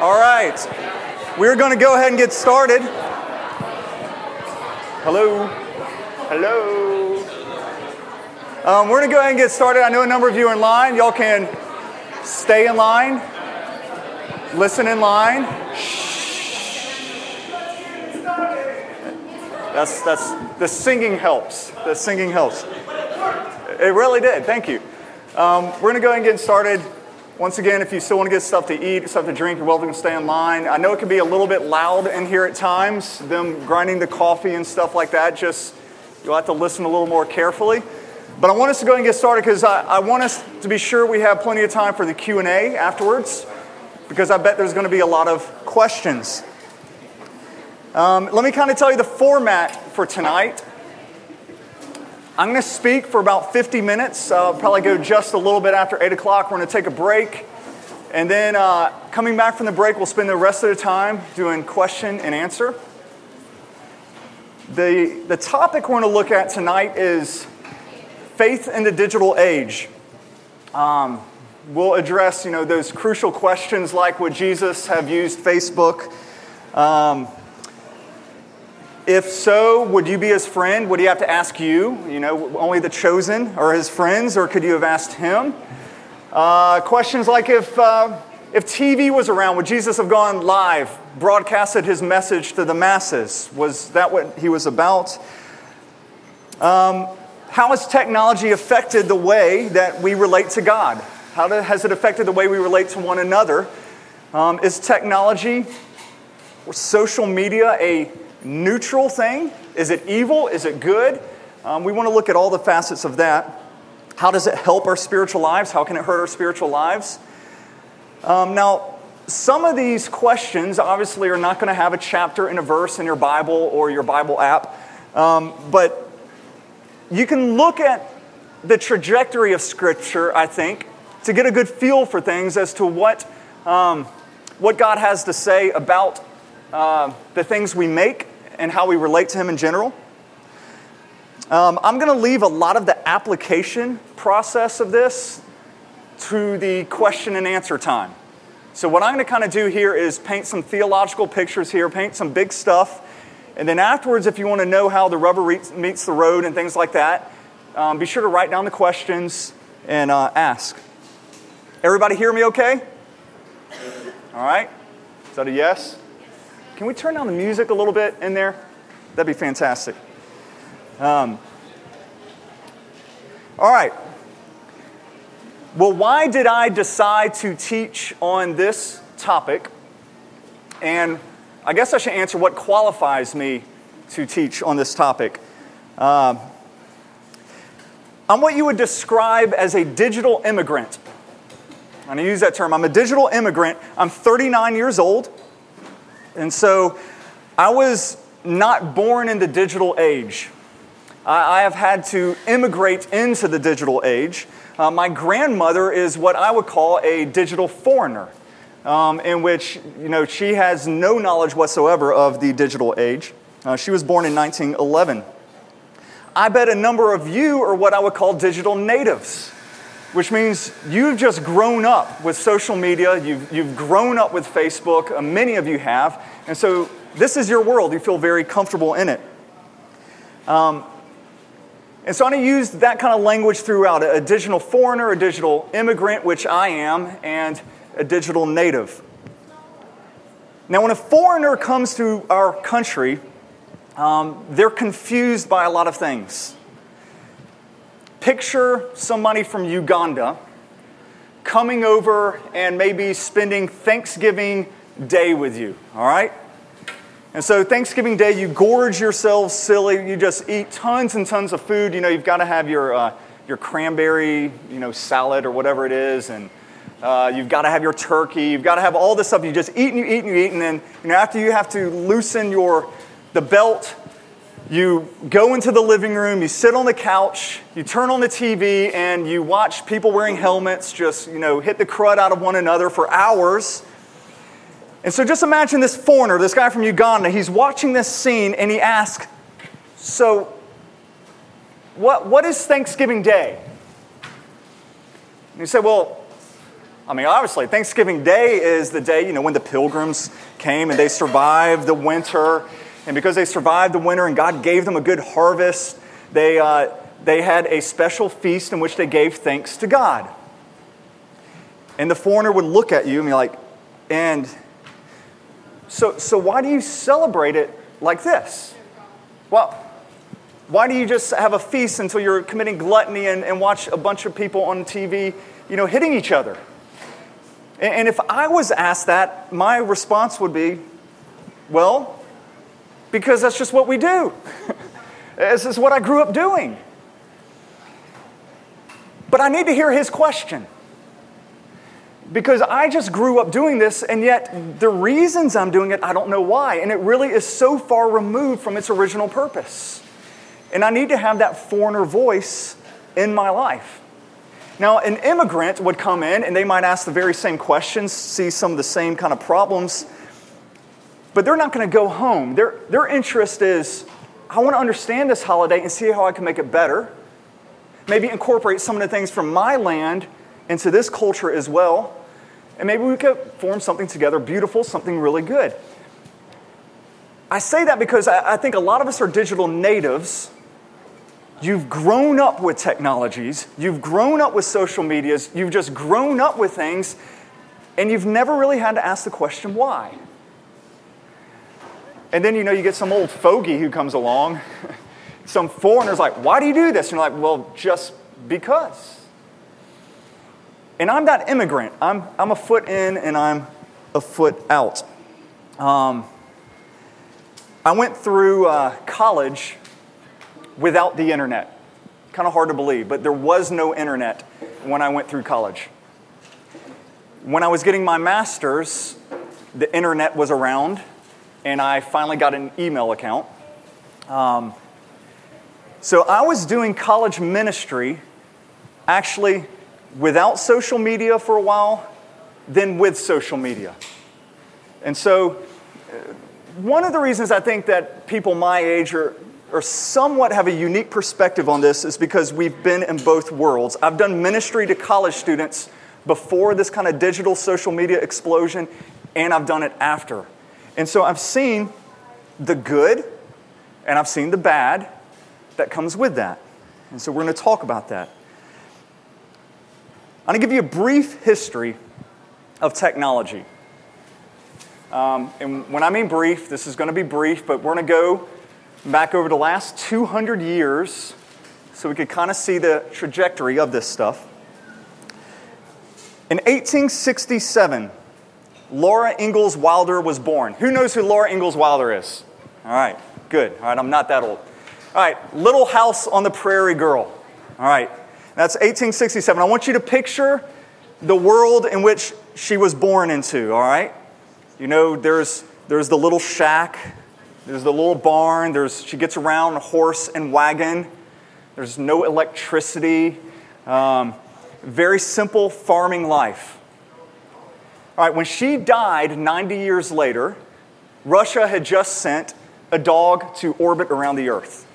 All right. We're going to go ahead and get started. Hello. Hello. Um, we're going to go ahead and get started. I know a number of you are in line. Y'all can stay in line, listen in line. That's, that's, the singing helps. The singing helps. It really did. Thank you. Um, we're going to go ahead and get started. Once again, if you still want to get stuff to eat, stuff to drink, you're welcome to stay in line. I know it can be a little bit loud in here at times, them grinding the coffee and stuff like that. Just, you'll have to listen a little more carefully. But I want us to go ahead and get started because I, I want us to be sure we have plenty of time for the Q&A afterwards because I bet there's going to be a lot of questions. Um, let me kind of tell you the format for tonight. I'm going to speak for about 50 minutes. I'll probably go just a little bit after 8 o'clock. We're going to take a break. And then uh, coming back from the break, we'll spend the rest of the time doing question and answer. The, the topic we're going to look at tonight is faith in the digital age. Um, we'll address you know, those crucial questions like would Jesus have used Facebook? Um, if so, would you be his friend? Would he have to ask you? You know, only the chosen or his friends, or could you have asked him? Uh, questions like if, uh, if TV was around, would Jesus have gone live, broadcasted his message to the masses? Was that what he was about? Um, how has technology affected the way that we relate to God? How has it affected the way we relate to one another? Um, is technology or social media a neutral thing? Is it evil? Is it good? Um, we want to look at all the facets of that. How does it help our spiritual lives? How can it hurt our spiritual lives? Um, now, some of these questions obviously are not going to have a chapter and a verse in your Bible or your Bible app, um, but you can look at the trajectory of Scripture, I think, to get a good feel for things as to what, um, what God has to say about uh, the things we make and how we relate to Him in general. Um, I'm going to leave a lot of the application process of this to the question and answer time. So, what I'm going to kind of do here is paint some theological pictures here, paint some big stuff, and then afterwards, if you want to know how the rubber meets the road and things like that, um, be sure to write down the questions and uh, ask. Everybody hear me okay? All right? Is that a yes? Can we turn down the music a little bit in there? That'd be fantastic. Um, all right. Well, why did I decide to teach on this topic? And I guess I should answer what qualifies me to teach on this topic. Um, I'm what you would describe as a digital immigrant. I'm going to use that term. I'm a digital immigrant. I'm 39 years old. And so I was not born in the digital age. I, have had to immigrate into the digital age. Uh, my grandmother is what I would call a digital foreigner, um, in which you know she has no knowledge whatsoever of the digital age. Uh, she was born in 1911. I bet a number of you are what I would call digital natives which means you've just grown up with social media, you've, you've grown up with Facebook, uh, many of you have, and so this is your world. You feel very comfortable in it. Um, and so I'm going to use that kind of language throughout a digital foreigner, a digital immigrant, which I am, and a digital native. Now, when a foreigner comes to our country, um, they're confused by a lot of things. Picture somebody from Uganda coming over and maybe spending Thanksgiving Day with you, all right? And so, Thanksgiving Day, you gorge yourselves silly. You just eat tons and tons of food. You know, you've got to have your, uh, your cranberry, you know, salad or whatever it is. And uh, you've got to have your turkey. You've got to have all this stuff. You just eat and you eat and you eat. And then, you know, after you have to loosen your, the belt you go into the living room, you sit on the couch, you turn on the TV, and you watch people wearing helmets just, you know, hit the crud out of one another for hours. And so just imagine this foreigner, this guy from Uganda, he's watching this scene and he asks, So, what, what is Thanksgiving Day? And you say, Well, I mean, obviously, Thanksgiving Day is the day, you know, when the pilgrims came and they survived the winter. And because they survived the winter and God gave them a good harvest, they, uh, they had a special feast in which they gave thanks to God. And the foreigner would look at you and be like, and so, so why do you celebrate it like this? Well, why do you just have a feast until you're committing gluttony and, and watch a bunch of people on TV, you know, hitting each other? And, and if I was asked that, my response would be, well, because that's just what we do. this is what I grew up doing. But I need to hear his question because I just grew up doing this, and yet the reasons I'm doing it, I don't know why. And it really is so far removed from its original purpose. And I need to have that foreigner voice in my life. Now, an immigrant would come in and they might ask the very same questions, see some of the same kind of problems, but they're not going to go home. Their, their interest is I want to understand this holiday and see how I can make it better. Maybe incorporate some of the things from my land into this culture as well. And maybe we could form something together beautiful, something really good. I say that because I, I think a lot of us are digital natives. You've grown up with technologies, you've grown up with social medias, you've just grown up with things, and you've never really had to ask the question why. And then you know you get some old fogey who comes along, some foreigner's like, why do you do this? And you're like, well, just because. And I'm that immigrant. I'm, I'm a foot in and I'm a foot out. Um, I went through uh, college without the internet. Kind of hard to believe, but there was no internet when I went through college. When I was getting my master's, the internet was around, and I finally got an email account. Um, so I was doing college ministry actually without social media for a while, then with social media. And so, uh, one of the reasons I think that people my age are, are somewhat have a unique perspective on this is because we've been in both worlds. I've done ministry to college students before this kind of digital social media explosion, and I've done it after. And so I've seen the good and I've seen the bad that comes with that. And so we're going to talk about that. I'm going to give you a brief history of technology. Um, and when I mean brief, this is going to be brief, but we're going to go back over the last 200 years so we could kind of see the trajectory of this stuff. In 1867, Laura Ingalls Wilder was born. Who knows who Laura Ingalls Wilder is? All right, good. All right, I'm not that old. All right, Little House on the Prairie Girl. All right, that's 1867. I want you to picture the world in which she was born into, all right? You know, there's, there's the little shack, there's the little barn, there's, she gets around horse and wagon, there's no electricity, um, very simple farming life. All right, when she died 90 years later, Russia had just sent a dog to orbit around the Earth.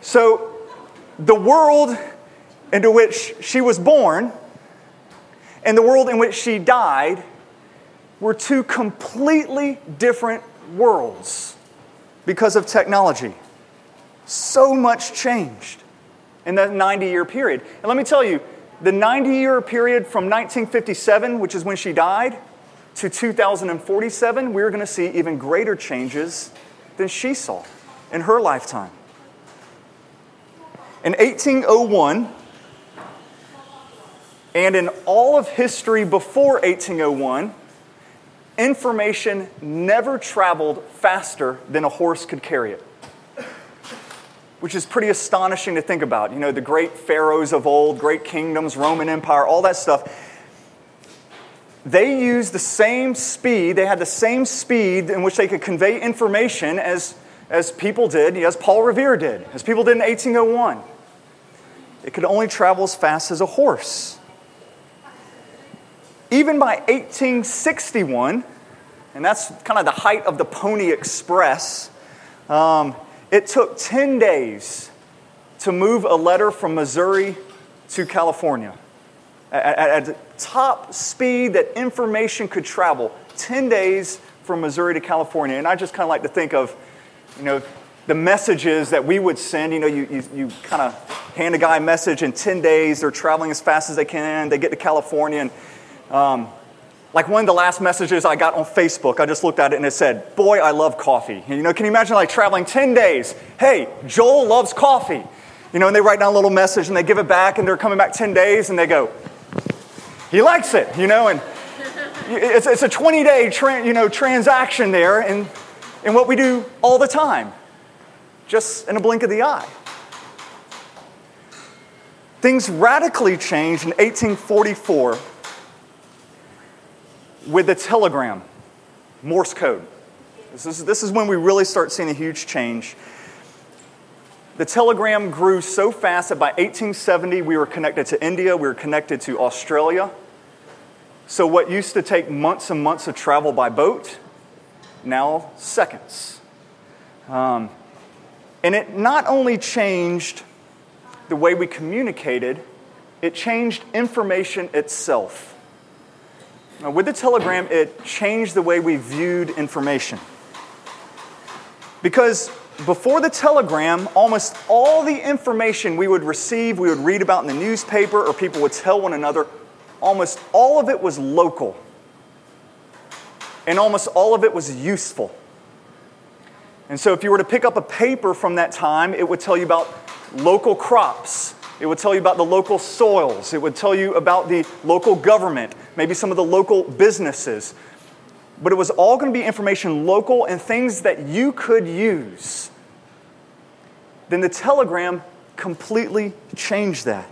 So the world into which she was born and the world in which she died were two completely different worlds because of technology. So much changed in that 90 year period. And let me tell you, the 90 year period from 1957, which is when she died, to 2047, we're going to see even greater changes than she saw in her lifetime. In 1801, and in all of history before 1801, information never traveled faster than a horse could carry it. Which is pretty astonishing to think about. You know, the great pharaohs of old, great kingdoms, Roman Empire, all that stuff. They used the same speed, they had the same speed in which they could convey information as, as people did, as Paul Revere did, as people did in 1801 it could only travel as fast as a horse. Even by 1861, and that's kind of the height of the Pony Express, um, it took 10 days to move a letter from Missouri to California. at, at the top speed that information could travel. 10 days from Missouri to California. And I just kind of like to think of, you know, the messages that we would send. You know, you, you, you kind of hand a guy a message in 10 days, they're traveling as fast as they can, they get to California. And um, like one of the last messages I got on Facebook, I just looked at it and it said, Boy, I love coffee. And, you know, can you imagine like traveling 10 days? Hey, Joel loves coffee. You know, and they write down a little message and they give it back and they're coming back 10 days and they go, He likes it, you know, and it's, it's a 20 day tra- you know, transaction there and, and what we do all the time, just in a blink of the eye. Things radically changed in 1844 with the telegram, Morse code. This is, this is when we really start seeing a huge change. The telegram grew so fast that by 1870 we were connected to India, we were connected to Australia. So, what used to take months and months of travel by boat, now seconds. Um, and it not only changed the way we communicated, it changed information itself. Now, with the telegram, it changed the way we viewed information. Because before the telegram, almost all the information we would receive, we would read about in the newspaper, or people would tell one another, almost all of it was local. And almost all of it was useful. And so, if you were to pick up a paper from that time, it would tell you about local crops, it would tell you about the local soils. It would tell you about the local government, maybe some of the local businesses. But it was all going to be information local and things that you could use. Then the telegram completely changed that.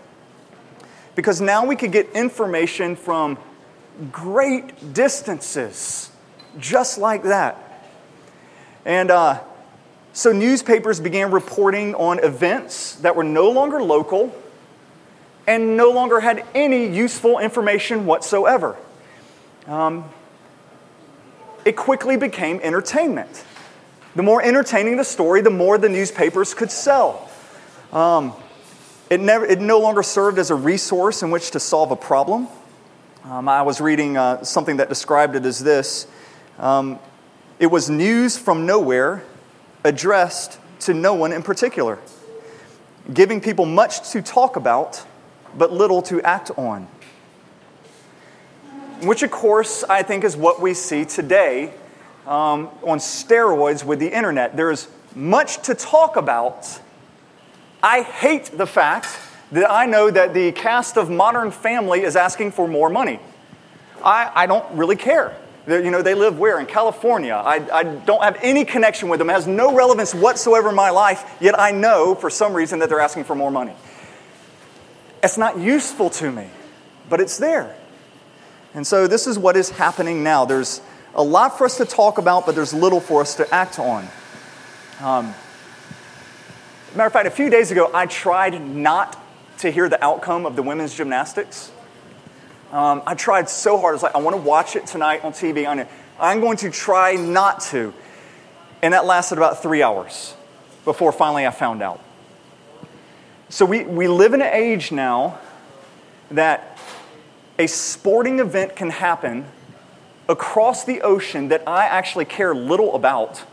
Because now we could get information from great distances, just like that. And uh, so newspapers began reporting on events that were no longer local and no longer had any useful information whatsoever. Um, it quickly became entertainment. The more entertaining the story, the more the newspapers could sell. Um, it, never, it no longer served as a resource in which to solve a problem. Um, I was reading uh, something that described it as this um, it was news from nowhere addressed to no one in particular, giving people much to talk about, but little to act on. Which, of course, I think is what we see today um, on steroids with the internet. There's much to talk about. I hate the fact that I know that the cast of Modern Family is asking for more money. I, I don't really care. They're, you know, they live where? In California. I, I don't have any connection with them. It has no relevance whatsoever in my life, yet I know for some reason that they're asking for more money. It's not useful to me, but it's there. And so this is what is happening now. There's a lot for us to talk about, but there's little for us to act on. Um, matter of fact, a few days ago, I tried not to hear the outcome of the women's gymnastics. Um, I tried so hard. I was like, I want to watch it tonight on TV. I'm going to try not to. And that lasted about three hours before finally I found out. So we, we live in an age now that a sporting event can happen across the ocean that I actually care little about,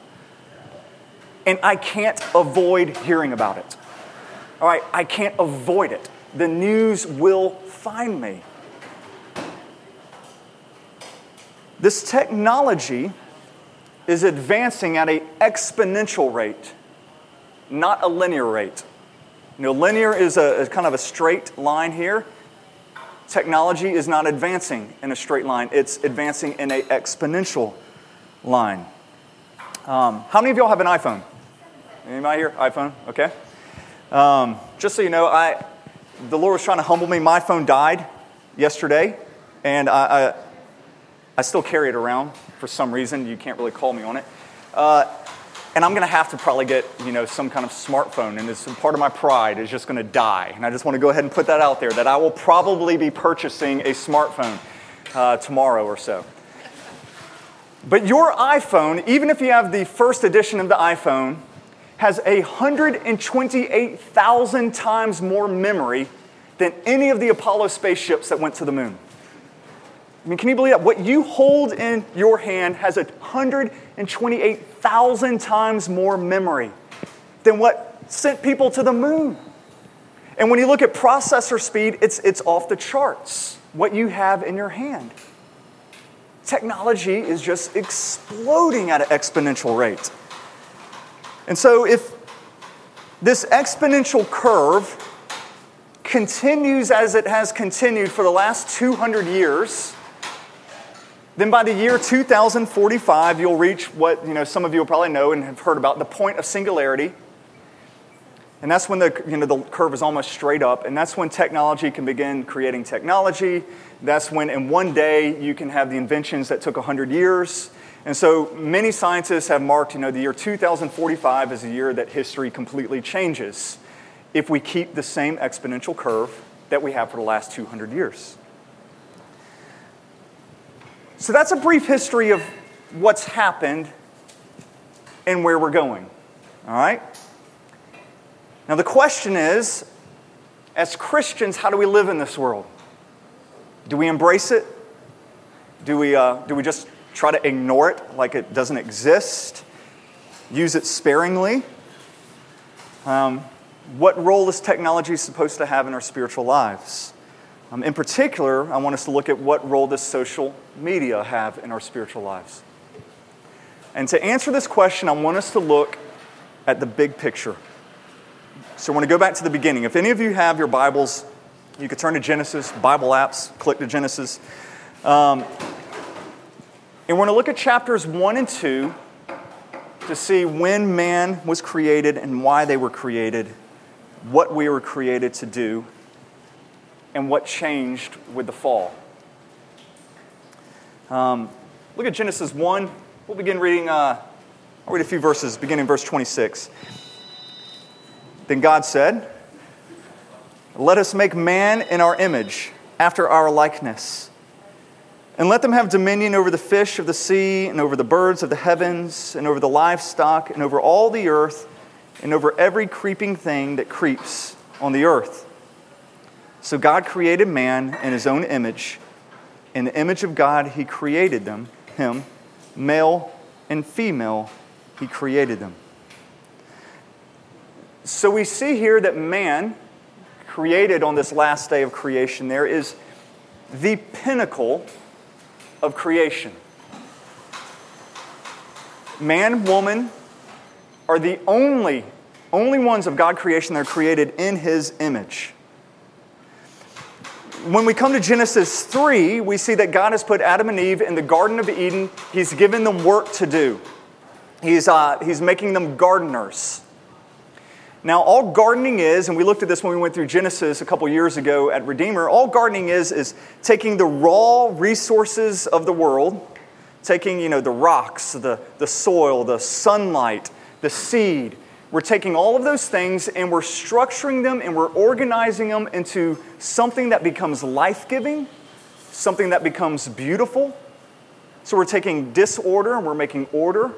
and I can't avoid hearing about it. All right, I can't avoid it. The news will find me. This technology is advancing at an exponential rate, not a linear rate. You know, linear is a, kind of a straight line here. Technology is not advancing in a straight line, it's advancing in an exponential line. Um, how many of y'all have an iPhone? Anybody here? iPhone? Okay. Um, just so you know, I, the Lord was trying to humble me. My phone died yesterday, and I, I I still carry it around for some reason. You can't really call me on it. Uh, and I'm going to have to probably get, you know, some kind of smartphone. And this part of my pride is just going to die. And I just want to go ahead and put that out there that I will probably be purchasing a smartphone uh, tomorrow or so. But your iPhone, even if you have the first edition of the iPhone, has 128,000 times more memory than any of the Apollo spaceships that went to the moon. I mean, can you believe that? What you hold in your hand has 128,000 times more memory than what sent people to the moon. And when you look at processor speed, it's, it's off the charts, what you have in your hand. Technology is just exploding at an exponential rate. And so, if this exponential curve continues as it has continued for the last 200 years, then by the year 2045, you'll reach what you know, some of you will probably know and have heard about the point of singularity. And that's when the, you know, the curve is almost straight up. And that's when technology can begin creating technology. That's when, in one day, you can have the inventions that took 100 years. And so many scientists have marked you know, the year 2045 as a year that history completely changes if we keep the same exponential curve that we have for the last 200 years. So that's a brief history of what's happened and where we're going. All right? Now, the question is as Christians, how do we live in this world? Do we embrace it? Do we, uh, do we just try to ignore it like it doesn't exist? Use it sparingly? Um, what role is technology supposed to have in our spiritual lives? Um, in particular, I want us to look at what role does social media have in our spiritual lives. And to answer this question, I want us to look at the big picture. So I want to go back to the beginning. If any of you have your Bibles, you could turn to Genesis, Bible apps, click to Genesis. Um, and we're going to look at chapters 1 and 2 to see when man was created and why they were created, what we were created to do, and what changed with the fall. Um, look at Genesis 1. We'll begin reading, uh, I'll read a few verses, beginning verse 26. Then God said, Let us make man in our image, after our likeness. And let them have dominion over the fish of the sea, and over the birds of the heavens, and over the livestock, and over all the earth, and over every creeping thing that creeps on the earth. So God created man in his own image. In the image of God, he created them, him, male and female, he created them. So we see here that man, created on this last day of creation, there is the pinnacle of creation. Man, woman are the only, only ones of God creation that are created in his image. When we come to Genesis 3, we see that God has put Adam and Eve in the Garden of Eden. He's given them work to do. He's, uh, he's making them gardeners. Now, all gardening is, and we looked at this when we went through Genesis a couple years ago at Redeemer, all gardening is is taking the raw resources of the world, taking, you know, the rocks, the, the soil, the sunlight, the seed. We're taking all of those things and we're structuring them and we're organizing them into something that becomes life giving, something that becomes beautiful. So we're taking disorder and we're making order.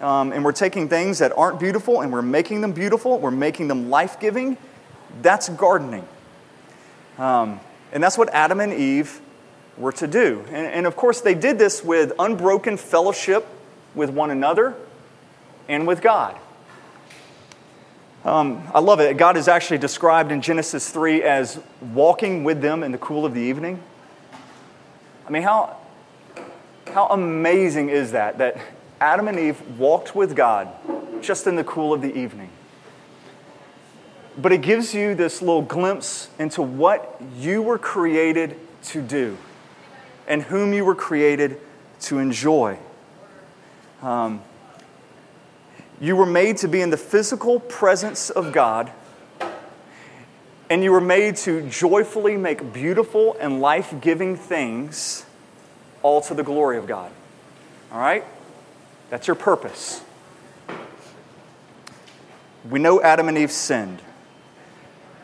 Um, and we're taking things that aren't beautiful and we're making them beautiful, we're making them life giving. That's gardening. Um, and that's what Adam and Eve were to do. And, and of course, they did this with unbroken fellowship with one another and with God. Um, I love it. God is actually described in Genesis 3 as walking with them in the cool of the evening. I mean, how, how amazing is that? That Adam and Eve walked with God just in the cool of the evening. But it gives you this little glimpse into what you were created to do and whom you were created to enjoy. Um, you were made to be in the physical presence of God, and you were made to joyfully make beautiful and life giving things all to the glory of God. All right? That's your purpose. We know Adam and Eve sinned.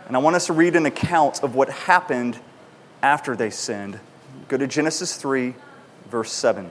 And I want us to read an account of what happened after they sinned. Go to Genesis 3, verse 7.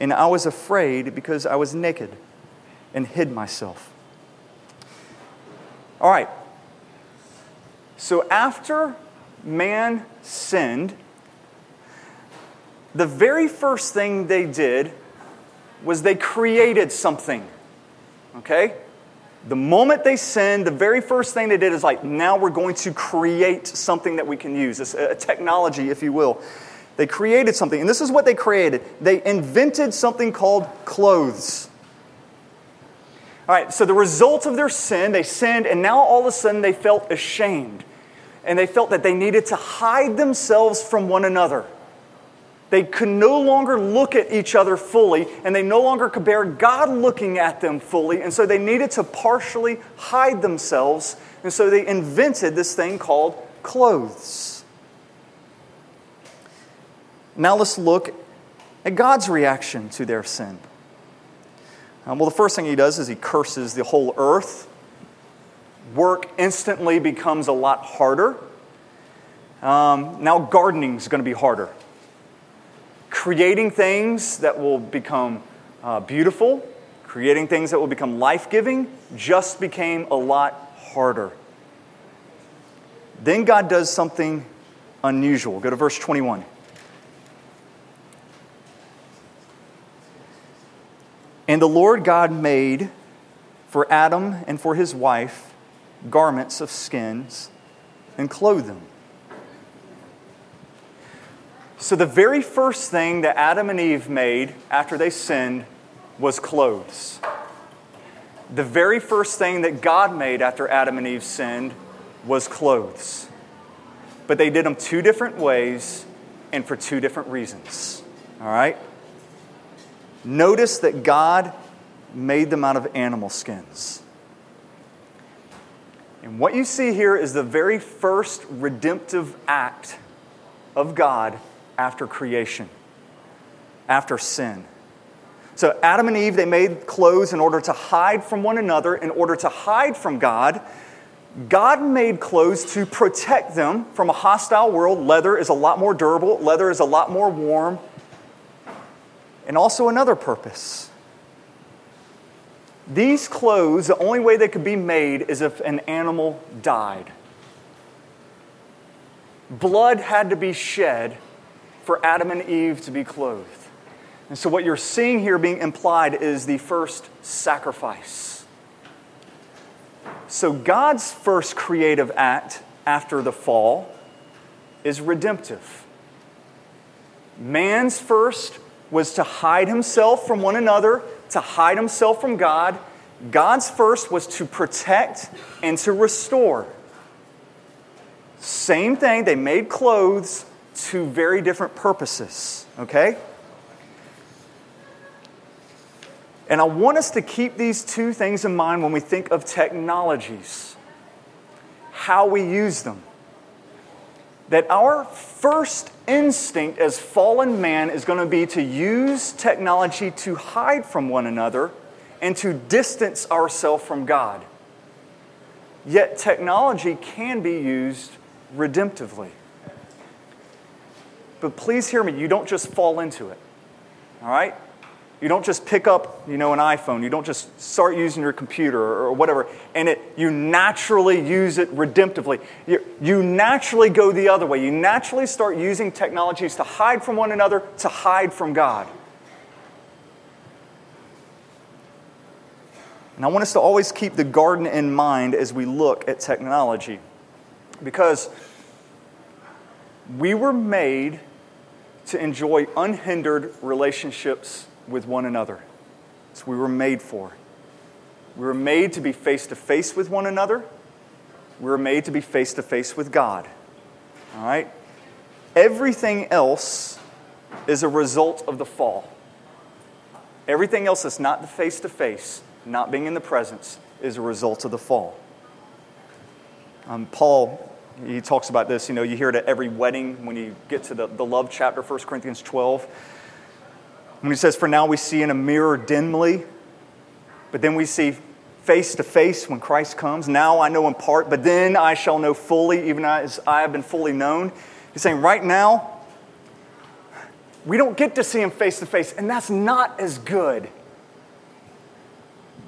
and I was afraid because I was naked and hid myself. All right. So after man sinned, the very first thing they did was they created something. Okay? The moment they sinned, the very first thing they did is like, now we're going to create something that we can use, it's a technology, if you will. They created something, and this is what they created. They invented something called clothes. All right, so the result of their sin, they sinned, and now all of a sudden they felt ashamed. And they felt that they needed to hide themselves from one another. They could no longer look at each other fully, and they no longer could bear God looking at them fully, and so they needed to partially hide themselves, and so they invented this thing called clothes. Now let's look at God's reaction to their sin. Um, well, the first thing he does is he curses the whole earth. Work instantly becomes a lot harder. Um, now, gardening is going to be harder creating things that will become uh, beautiful, creating things that will become life giving, just became a lot harder. Then God does something unusual. Go to verse 21. And the Lord God made for Adam and for his wife garments of skins and clothed them. So, the very first thing that Adam and Eve made after they sinned was clothes. The very first thing that God made after Adam and Eve sinned was clothes. But they did them two different ways and for two different reasons. All right? Notice that God made them out of animal skins. And what you see here is the very first redemptive act of God after creation, after sin. So, Adam and Eve, they made clothes in order to hide from one another, in order to hide from God. God made clothes to protect them from a hostile world. Leather is a lot more durable, leather is a lot more warm. And also another purpose. These clothes, the only way they could be made is if an animal died. Blood had to be shed for Adam and Eve to be clothed. And so, what you're seeing here being implied is the first sacrifice. So, God's first creative act after the fall is redemptive. Man's first was to hide himself from one another, to hide himself from God. God's first was to protect and to restore. Same thing, they made clothes to very different purposes, okay? And I want us to keep these two things in mind when we think of technologies, how we use them. That our first instinct as fallen man is going to be to use technology to hide from one another and to distance ourselves from God. Yet technology can be used redemptively. But please hear me, you don't just fall into it. All right? You don't just pick up, you know, an iPhone. You don't just start using your computer or, whatever, and it, you naturally use it redemptively. You, you naturally go the other way. You naturally start using technologies to hide from one another, to hide from God. And I want us to always keep the garden in mind as we look at technology. Because we were made to enjoy unhindered relationships with one another. What we were made for. We were made to be face to face with one another. We were made to be face to face with God. All right? Everything else is a result of the fall. Everything else that's not the face to face, not being in the presence, is a result of the fall. Um, Paul, he talks about this, you know, you hear it at every wedding when you get to the, the love chapter, 1 Corinthians 12. When he says, For now we see in a mirror dimly, but then we see face to face when Christ comes. Now I know in part, but then I shall know fully, even as I have been fully known. He's saying, right now, we don't get to see him face to face, and that's not as good.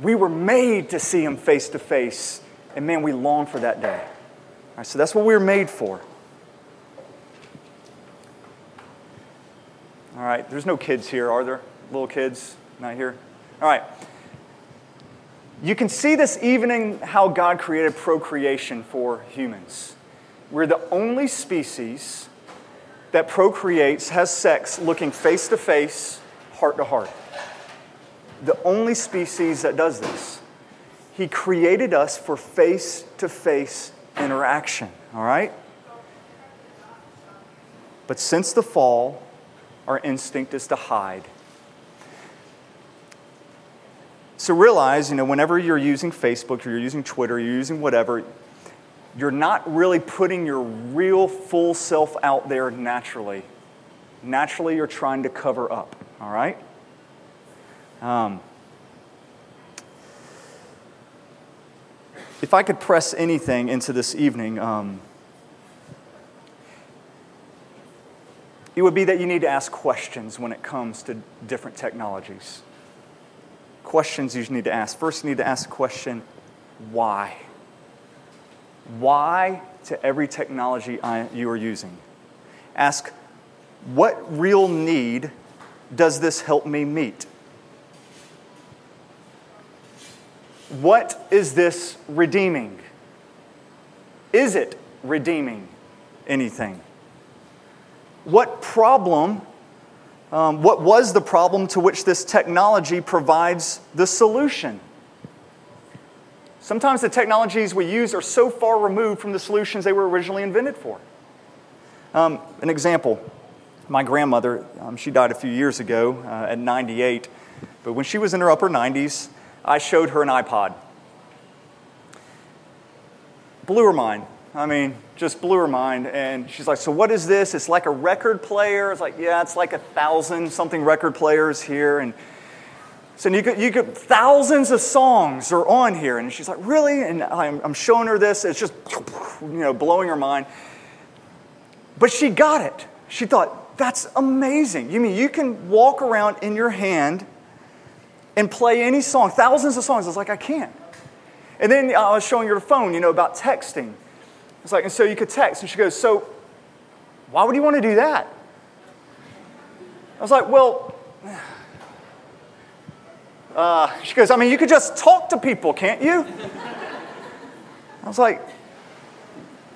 We were made to see him face to face, and man, we long for that day. All right, so that's what we were made for. All right, there's no kids here, are there? Little kids not here? All right. You can see this even in how God created procreation for humans. We're the only species that procreates, has sex, looking face to face, heart to heart. The only species that does this. He created us for face to face interaction, all right? But since the fall, our instinct is to hide. So realize, you know, whenever you're using Facebook, or you're using Twitter, you're using whatever, you're not really putting your real full self out there naturally. Naturally, you're trying to cover up, all right? Um, if I could press anything into this evening, um, it would be that you need to ask questions when it comes to different technologies. Questions you need to ask. First, you need to ask the question why? Why to every technology I, you are using? Ask, what real need does this help me meet? What is this redeeming? Is it redeeming anything? What problem, um, what was the problem to which this technology provides the solution? Sometimes the technologies we use are so far removed from the solutions they were originally invented for. Um, an example my grandmother, um, she died a few years ago uh, at 98, but when she was in her upper 90s, I showed her an iPod. Blew her mind. I mean, just blew her mind. And she's like, So, what is this? It's like a record player. It's like, Yeah, it's like a thousand something record players here. And so you could, you could, thousands of songs are on here. And she's like, really? And I'm, I'm showing her this. It's just, you know, blowing her mind. But she got it. She thought, that's amazing. You mean you can walk around in your hand and play any song, thousands of songs. I was like, I can't. And then I was showing her the phone, you know, about texting. It's like, and so you could text. And she goes, so why would you want to do that? I was like, well, uh, she goes, I mean, you could just talk to people, can't you? I was like,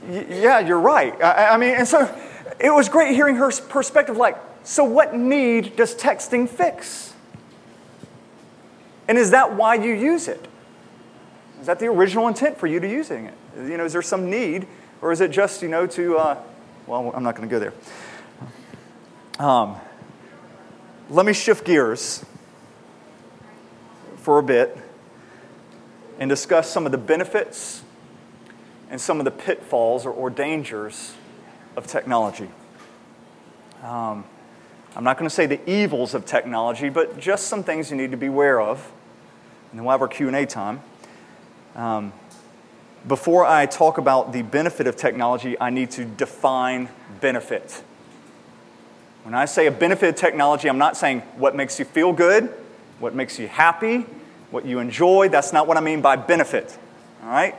yeah, you're right. I, I mean, and so it was great hearing her perspective like, so what need does texting fix? And is that why you use it? Is that the original intent for you to using it? You know, is there some need, or is it just, you know, to, uh, well, I'm not going to go there. Um, let me shift gears for a bit and discuss some of the benefits and some of the pitfalls or, or dangers of technology. Um, I'm not going to say the evils of technology, but just some things you need to be aware of. And then we'll have our Q&A time. Um, before I talk about the benefit of technology, I need to define benefit. When I say a benefit of technology, I'm not saying what makes you feel good, what makes you happy, what you enjoy. That's not what I mean by benefit. All right?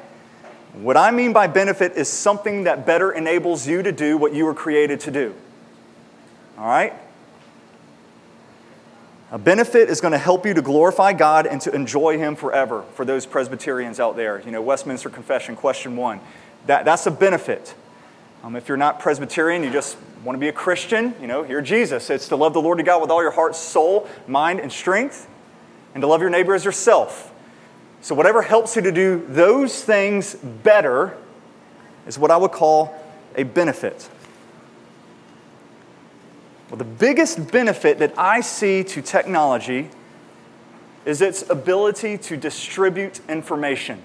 What I mean by benefit is something that better enables you to do what you were created to do. All right? A benefit is going to help you to glorify God and to enjoy Him forever for those Presbyterians out there. You know, Westminster Confession, question one. That, that's a benefit. Um, if you're not Presbyterian, you just want to be a Christian, you know, hear Jesus. It's to love the Lord your God with all your heart, soul, mind, and strength, and to love your neighbor as yourself. So, whatever helps you to do those things better is what I would call a benefit. Well, the biggest benefit that I see to technology is its ability to distribute information.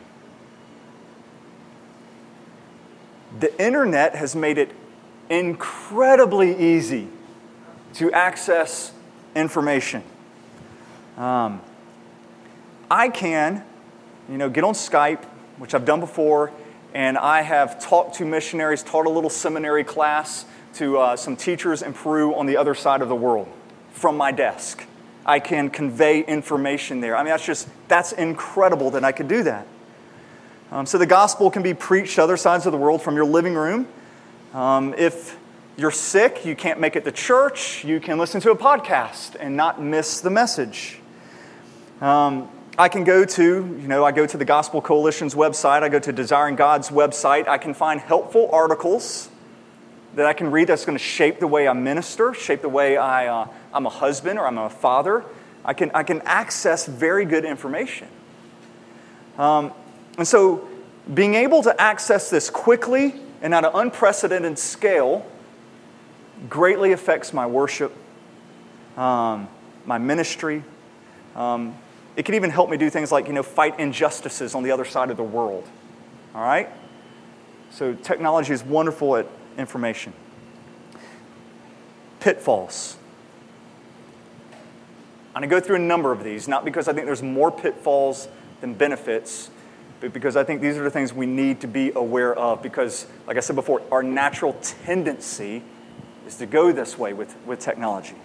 the internet has made it incredibly easy to access information. Um, I can, you know, get on Skype, which I've done before, and I have talked to missionaries, taught a little seminary class to uh, some teachers in Peru on the other side of the world from my desk. I can convey information there. I mean, that's just, that's incredible that I could do that. Um, so the gospel can be preached other sides of the world from your living room. Um, if you're sick, you can't make it to church, you can listen to a podcast and not miss the message. Um, I can go to, you know, I go to the Gospel Coalition's website, I go to Desiring God's website, I can find helpful articles that I can read that's going to shape the way I minister, shape the way I, uh, I'm a husband or I'm a father. I can, I can access very good information. Um, and so, being able to access this quickly and at an unprecedented scale greatly affects my worship, um, my ministry. Um, it can even help me do things like, you know, fight injustices on the other side of the world. All right? So, technology is wonderful at information. Pitfalls. I'm going to go through a number of these, not because I think there's more pitfalls than benefits, but because I think these are the things we need to be aware of. Because, like I said before, our natural tendency is to go this way with, with technology.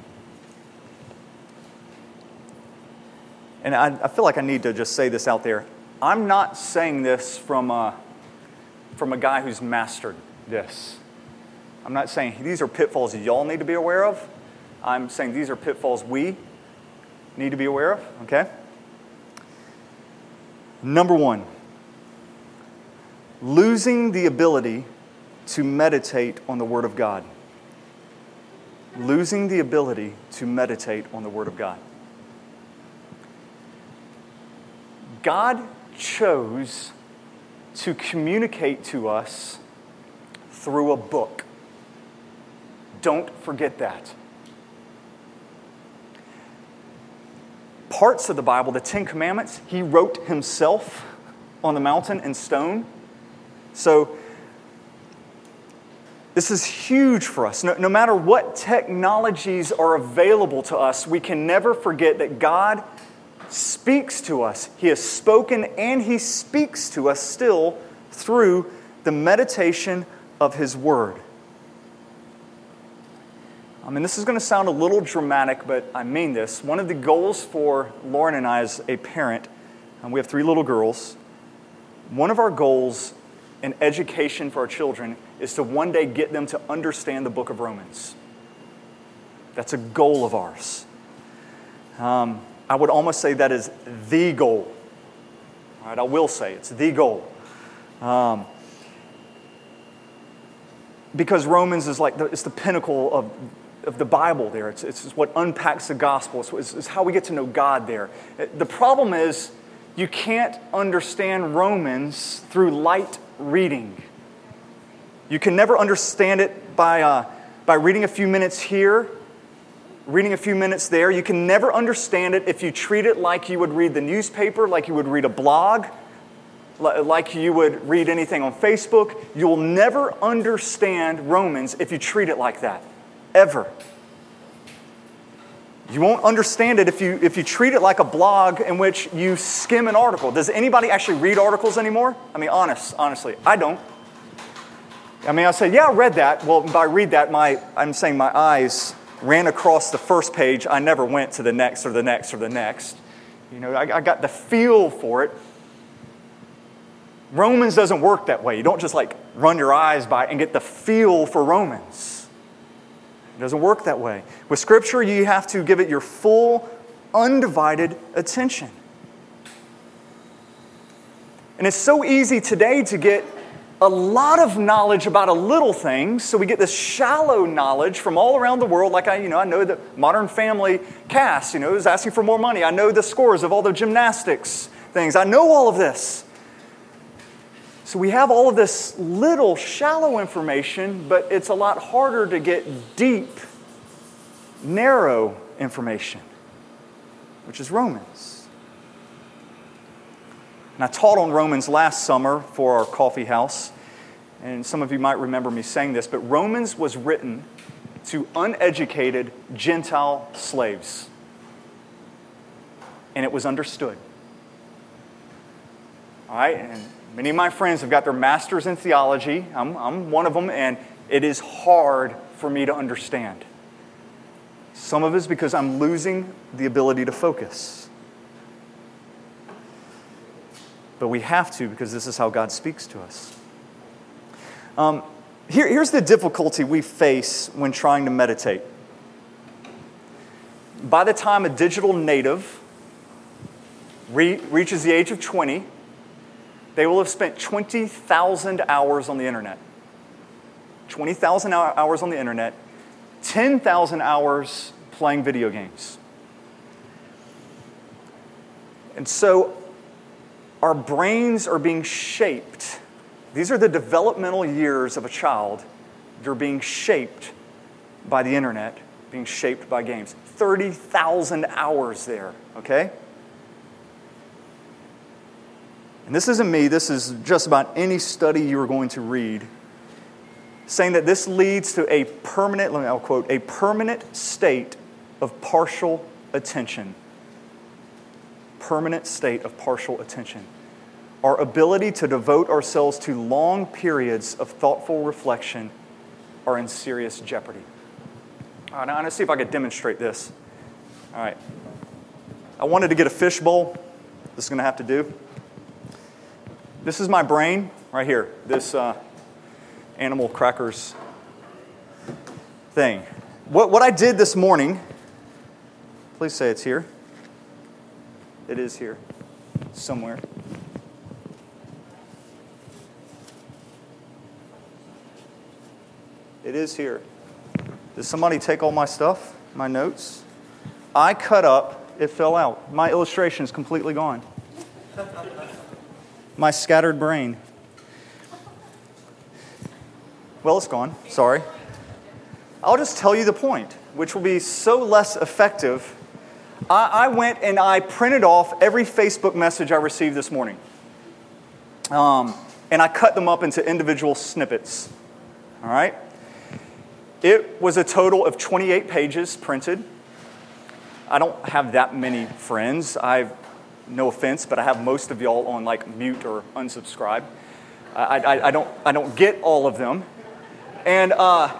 And I, I feel like I need to just say this out there. I'm not saying this from a, from a guy who's mastered this. I'm not saying these are pitfalls y'all need to be aware of. I'm saying these are pitfalls we need to be aware of, okay? Number one, losing the ability to meditate on the Word of God. Losing the ability to meditate on the Word of God. God chose to communicate to us through a book. Don't forget that. Parts of the Bible, the Ten Commandments, he wrote himself on the mountain in stone. So, this is huge for us. No, no, matter what technologies are available to us, we can never forget that God speaks to us. He has spoken and He speaks to us still through the meditation of His Word. I mean, this is going to sound a little dramatic, but I mean this. One of the goals for Lauren and I as a parent, and we have three little girls, one of our goals in education for our children is to one day get them to understand the book of Romans. That's a goal of ours. Um, I would almost say that is the goal. All right, I will say it's the goal. Um, because Romans is like the, it's the pinnacle of of the Bible there. It's, it's what unpacks the gospel, it's, it's how we get to know God there. The problem is, you can't understand Romans through light reading. You can never understand it by, uh, by reading a few minutes here, reading a few minutes there. You can never understand it if you treat it like you would read the newspaper, like you would read a blog, like you would read anything on Facebook. You'll never understand Romans if you treat it like that ever. You won't understand it if you, if you treat it like a blog in which you skim an article. Does anybody actually read articles anymore? I mean, honest, honestly, I don't. I mean, I say, yeah, I read that. Well, by read that, my, I'm saying my eyes ran across the first page. I never went to the next or the next or the next. You know, I, I got the feel for it. Romans doesn't work that way. You don't just like run your eyes by and get the feel for Romans. It doesn't work that way. With Scripture, you have to give it your full, undivided attention. And it's so easy today to get a lot of knowledge about a little thing. So we get this shallow knowledge from all around the world. Like I, you know, I know the Modern Family cast, you know, is asking for more money. I know the scores of all the gymnastics things. I know all of this. So we have all of this little, shallow information, but it's a lot harder to get deep, narrow information, which is Romans. And I taught on Romans last summer for our coffee house. and some of you might remember me saying this, but Romans was written to uneducated Gentile slaves. And it was understood. All right, and many of my friends have got their masters in theology. I'm, I'm one of them, and it is hard for me to understand. Some of it is because I'm losing the ability to focus. But we have to because this is how God speaks to us. Um, here, here's the difficulty we face when trying to meditate. By the time a digital native re- reaches the age of 20, they will have spent 20,000 hours on the internet. 20,000 hours on the internet, 10,000 hours playing video games. And so our brains are being shaped. These are the developmental years of a child. They're being shaped by the internet, being shaped by games. 30,000 hours there, okay? And this isn't me, this is just about any study you are going to read, saying that this leads to a permanent, let me I'll quote, a permanent state of partial attention. Permanent state of partial attention. Our ability to devote ourselves to long periods of thoughtful reflection are in serious jeopardy. All right, now I'm going to see if I could demonstrate this. All right. I wanted to get a fishbowl. This is going to have to do. This is my brain right here, this uh, animal crackers thing. What, what I did this morning, please say it's here. It is here, somewhere. It is here. Did somebody take all my stuff, my notes? I cut up, it fell out. My illustration is completely gone my scattered brain. Well, it's gone. Sorry. I'll just tell you the point, which will be so less effective. I, I went and I printed off every Facebook message I received this morning. Um, and I cut them up into individual snippets. All right? It was a total of 28 pages printed. I don't have that many friends. I've no offense, but I have most of y'all on like mute or unsubscribe. I, I, I don't, I don't get all of them. And, uh,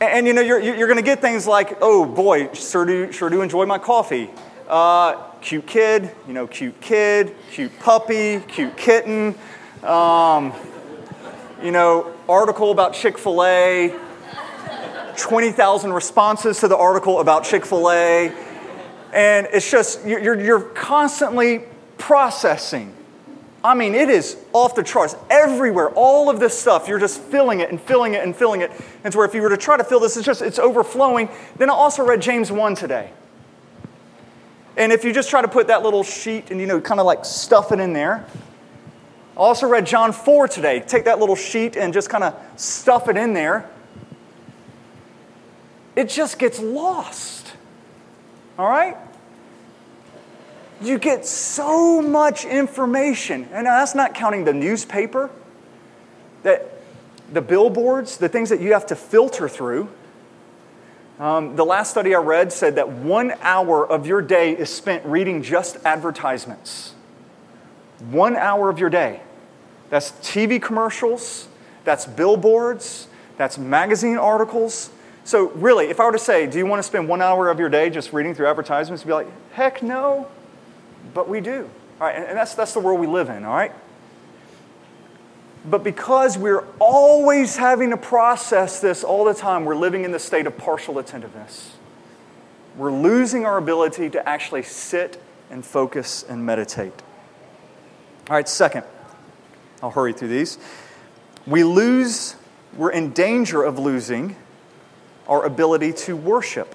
and you know, you're, you're going to get things like, oh boy, sure do, sure do enjoy my coffee. Uh, cute kid, you know, cute kid, cute puppy, cute kitten. Um, you know, article about Chick fil A, 20,000 responses to the article about Chick fil A. And it's just, you're, you're constantly processing. I mean, it is off the charts everywhere. All of this stuff, you're just filling it and filling it and filling it. And so, if you were to try to fill this, it's just, it's overflowing. Then I also read James 1 today. And if you just try to put that little sheet and, you know, kind of like stuff it in there. I also read John 4 today. Take that little sheet and just kind of stuff it in there. It just gets lost. All right? You get so much information. And that's not counting the newspaper, that the billboards, the things that you have to filter through. Um, the last study I read said that one hour of your day is spent reading just advertisements. One hour of your day. That's TV commercials, that's billboards, that's magazine articles, so, really, if I were to say, do you want to spend one hour of your day just reading through advertisements? You'd be like, heck no, but we do. All right, and that's, that's the world we live in, all right? But because we're always having to process this all the time, we're living in the state of partial attentiveness. We're losing our ability to actually sit and focus and meditate. All right, second, I'll hurry through these. We lose, we're in danger of losing our ability to worship.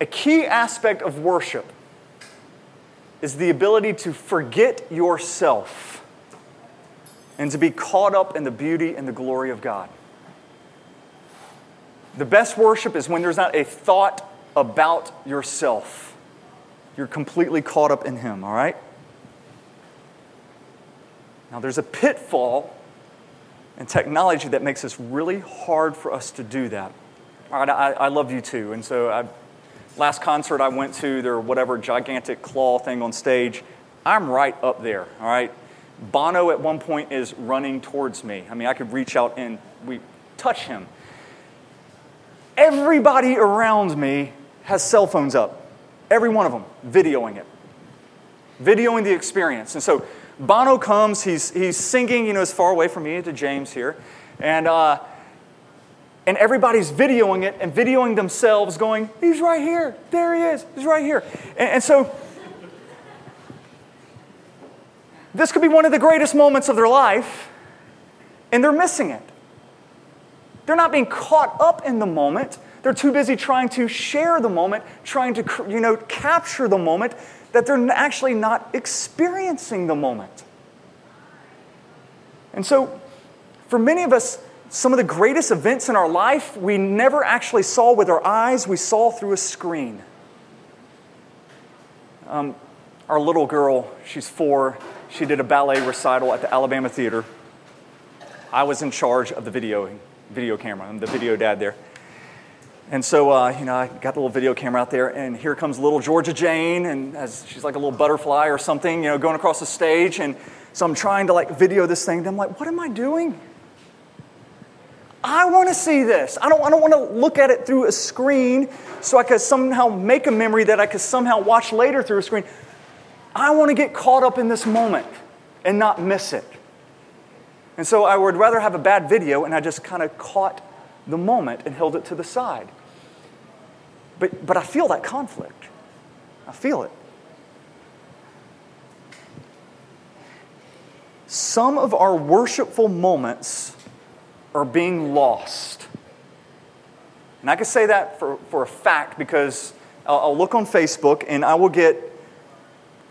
A key aspect of worship is the ability to forget yourself and to be caught up in the beauty and the glory of God. The best worship is when there's not a thought about yourself. You're completely caught up in Him, all right? Now, there's a pitfall in technology that makes it really hard for us to do that. All right, I, I love U2. and so I, last concert I went to, their whatever gigantic claw thing on stage, I'm right up there, all right? Bono at one point is running towards me. I mean, I could reach out and we touch him. Everybody around me has cell phones up, every one of them, videoing it, videoing the experience. And so Bono comes, he's, he's singing, you know, as far away from me to James here, and, uh, and everybody's videoing it and videoing themselves, going, He's right here, there he is, he's right here. and, and so, this could be one of the greatest moments of their life, and they're missing it. They're not being caught up in the moment. They're too busy trying to share the moment, trying to you know, capture the moment, that they're actually not experiencing the moment. And so, for many of us, some of the greatest events in our life we never actually saw with our eyes, we saw through a screen. Um, our little girl, she's four, she did a ballet recital at the Alabama Theater. I was in charge of the videoing video camera. I'm the video dad there. And so, uh, you know, I got the little video camera out there, and here comes little Georgia Jane, and as she's like a little butterfly or something, you know, going across the stage. And so I'm trying to like video this thing. And I'm like, what am I doing? I want to see this. I don't, I don't want to look at it through a screen so I could somehow make a memory that I could somehow watch later through a screen. I want to get caught up in this moment and not miss it. And so I would rather have a bad video and I just kind of caught the moment and held it to the side. But, but I feel that conflict. I feel it. Some of our worshipful moments are being lost. And I can say that for, for a fact because I'll, I'll look on Facebook and I will get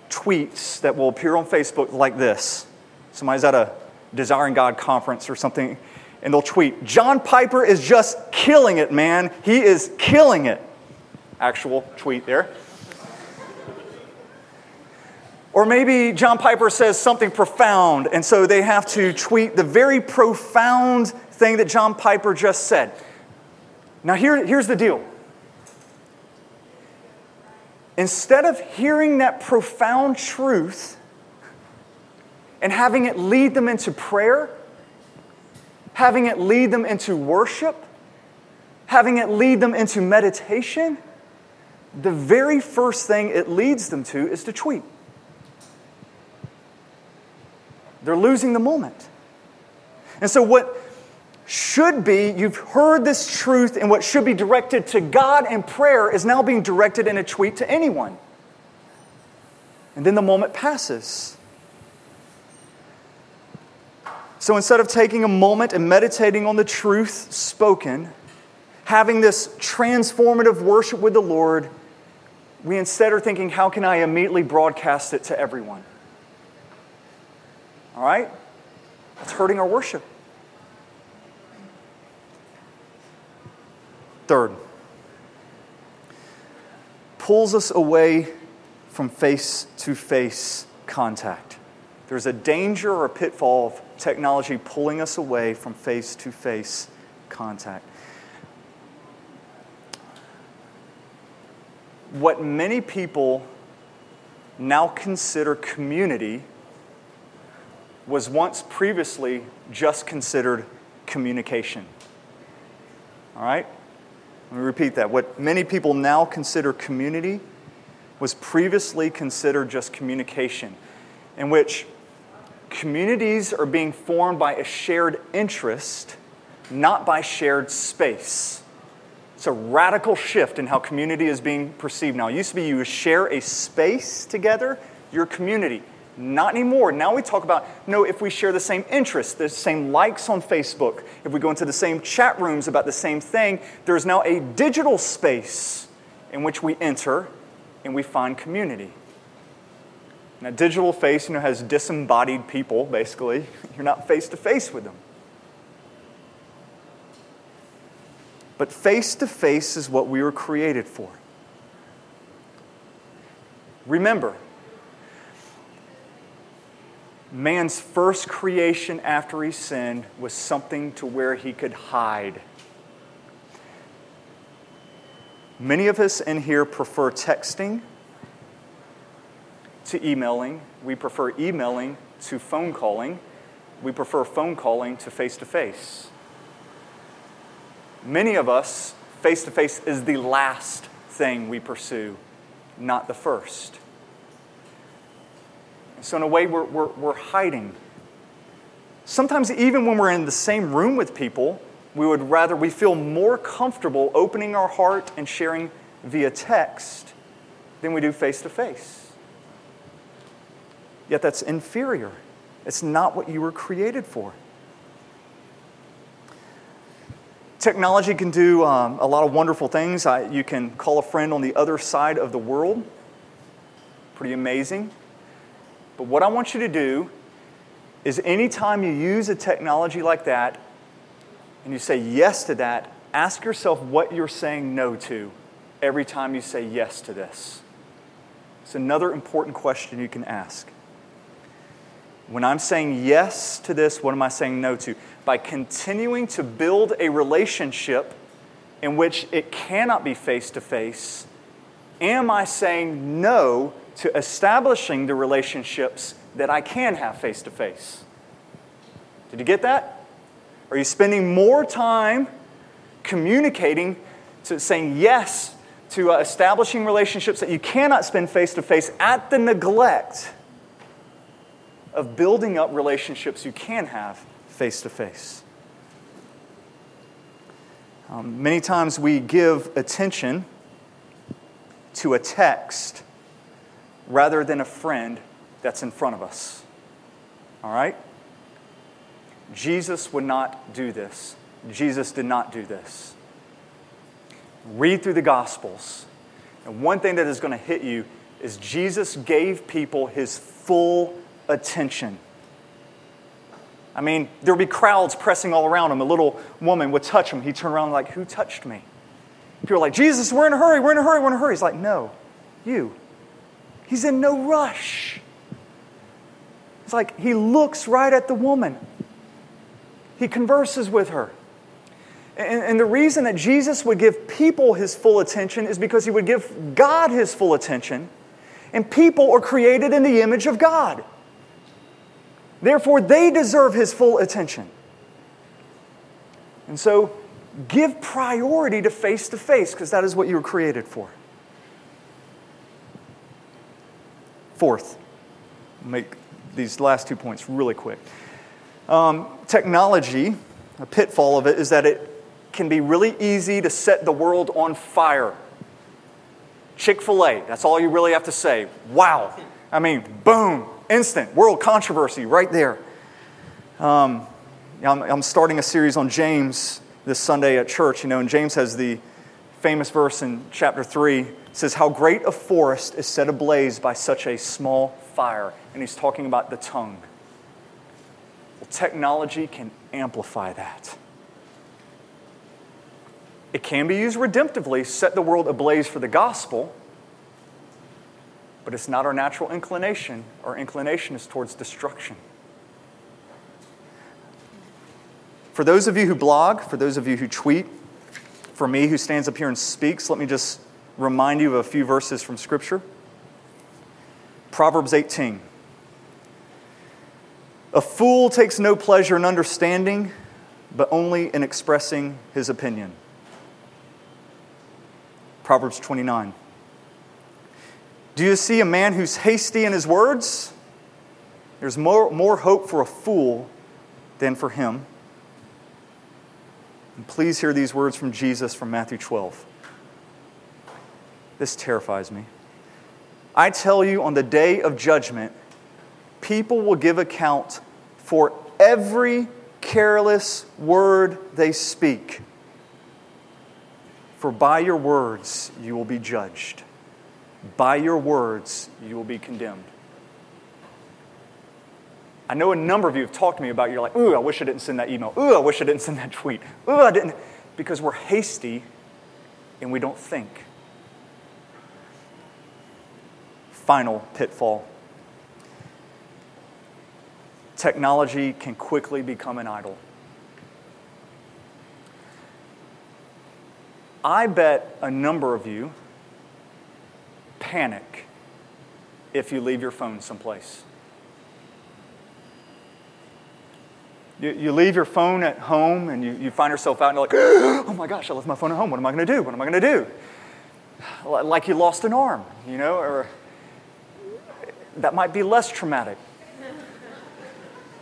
tweets that will appear on Facebook like this. Somebody's at a Desiring God conference or something, and they'll tweet, John Piper is just killing it, man. He is killing it. Actual tweet there. Or maybe John Piper says something profound, and so they have to tweet the very profound thing that John Piper just said. Now, here, here's the deal. Instead of hearing that profound truth, and having it lead them into prayer, having it lead them into worship, having it lead them into meditation, the very first thing it leads them to is to tweet. They're losing the moment. And so, what should be, you've heard this truth, and what should be directed to God in prayer is now being directed in a tweet to anyone. And then the moment passes. So instead of taking a moment and meditating on the truth spoken, having this transformative worship with the Lord, we instead are thinking, how can I immediately broadcast it to everyone? All right? That's hurting our worship. Third, pulls us away from face to face contact. There's a danger or a pitfall of technology pulling us away from face to face contact. What many people now consider community was once previously just considered communication. All right? Let me repeat that. What many people now consider community was previously considered just communication, in which Communities are being formed by a shared interest, not by shared space. It's a radical shift in how community is being perceived now. It used to be you share a space together, your community. Not anymore. Now we talk about, no, if we share the same interests, the same likes on Facebook, if we go into the same chat rooms about the same thing, there's now a digital space in which we enter and we find community. A digital face, you know, has disembodied people, basically. You're not face to face with them. But face to face is what we were created for. Remember, man's first creation after he sinned was something to where he could hide. Many of us in here prefer texting to emailing. We prefer emailing to phone calling. We prefer phone calling to face to face. Many of us, face to face is the last thing we pursue, not the first. So, in a way, we're, we're, we're hiding. Sometimes, even when we're in the same room with people, we would rather, we feel more comfortable opening our heart and sharing via text than we do face to face. Yet that's inferior. It's not what you were created for. Technology can do um, a lot of wonderful things. I, you can call a friend on the other side of the world. Pretty amazing. But what I want you to do is anytime you use a technology like that and you say yes to that, ask yourself what you're saying no to every time you say yes to this. It's another important question you can ask. When I'm saying yes to this, what am I saying no to? By continuing to build a relationship in which it cannot be face to face, am I saying no to establishing the relationships that I can have face to face. Did you get that? Are you spending more time communicating to saying yes to uh, establishing relationships that you cannot spend face to face at the neglect of building up relationships you can have face to face? Many times we give attention to a text rather than a friend that's in front of us. All right? Jesus would not do this. Jesus did not do this. Read through the Gospels. And one thing that is going to hit you is Jesus gave people his full attention. I mean, there would be crowds pressing all around him. A little woman would touch him. He'd turn around like, Who touched me? People are like, Jesus, we're in a hurry, we're in a hurry, we're in a hurry. He's like, No, you. He's in no rush. It's like he looks right at the woman, he converses with her. And, and, the reason that Jesus would give people his full attention is because he would give God his full attention. And people are created in the image of God. Therefore, they deserve his full attention. And so, give priority to face to face because that is what you were created for. Fourth, make these last two points really quick. Um, technology, a pitfall of it is that it can be really easy to set the world on fire. Chick fil A, that's all you really have to say. Wow. I mean, boom, instant, world controversy right there. Um, I'm, I'm starting a series on James this Sunday at church, you know, and James has the famous verse in chapter 3 says, How great a forest is set ablaze by such a small fire. And he's talking about the tongue. Well, technology can amplify that. It can be used redemptively, set the world ablaze for the gospel, but it's not our natural inclination. Our inclination is towards destruction. For those of you who blog, for those of you who tweet, for me who stands up here and speaks, let me just remind you of a few verses from Scripture. Proverbs 18. A fool takes no pleasure in understanding, but only in expressing his opinion. Proverbs 29. Do you see a man who's hasty in his words? There's more, more hope for a fool than for him. And please hear these words from Jesus from Matthew 12. This terrifies me. I tell you, on the day of judgment, people will give account for every careless word they speak. For by your words you will be judged, by your words you will be condemned. I know a number of you have talked to me about you're like, ooh, I wish I didn't send that email. Ooh, I wish I didn't send that tweet. Ooh, I didn't. Because we're hasty and we don't think. Final pitfall. technology can quickly become an idol. I bet a number of you panic if you leave your phone someplace. You, you leave your phone at home and you, you find yourself out and you're like, oh my gosh, I left my phone at home. What am I going to do? What am I going to do? Like you lost an arm, you know, or that might be less traumatic.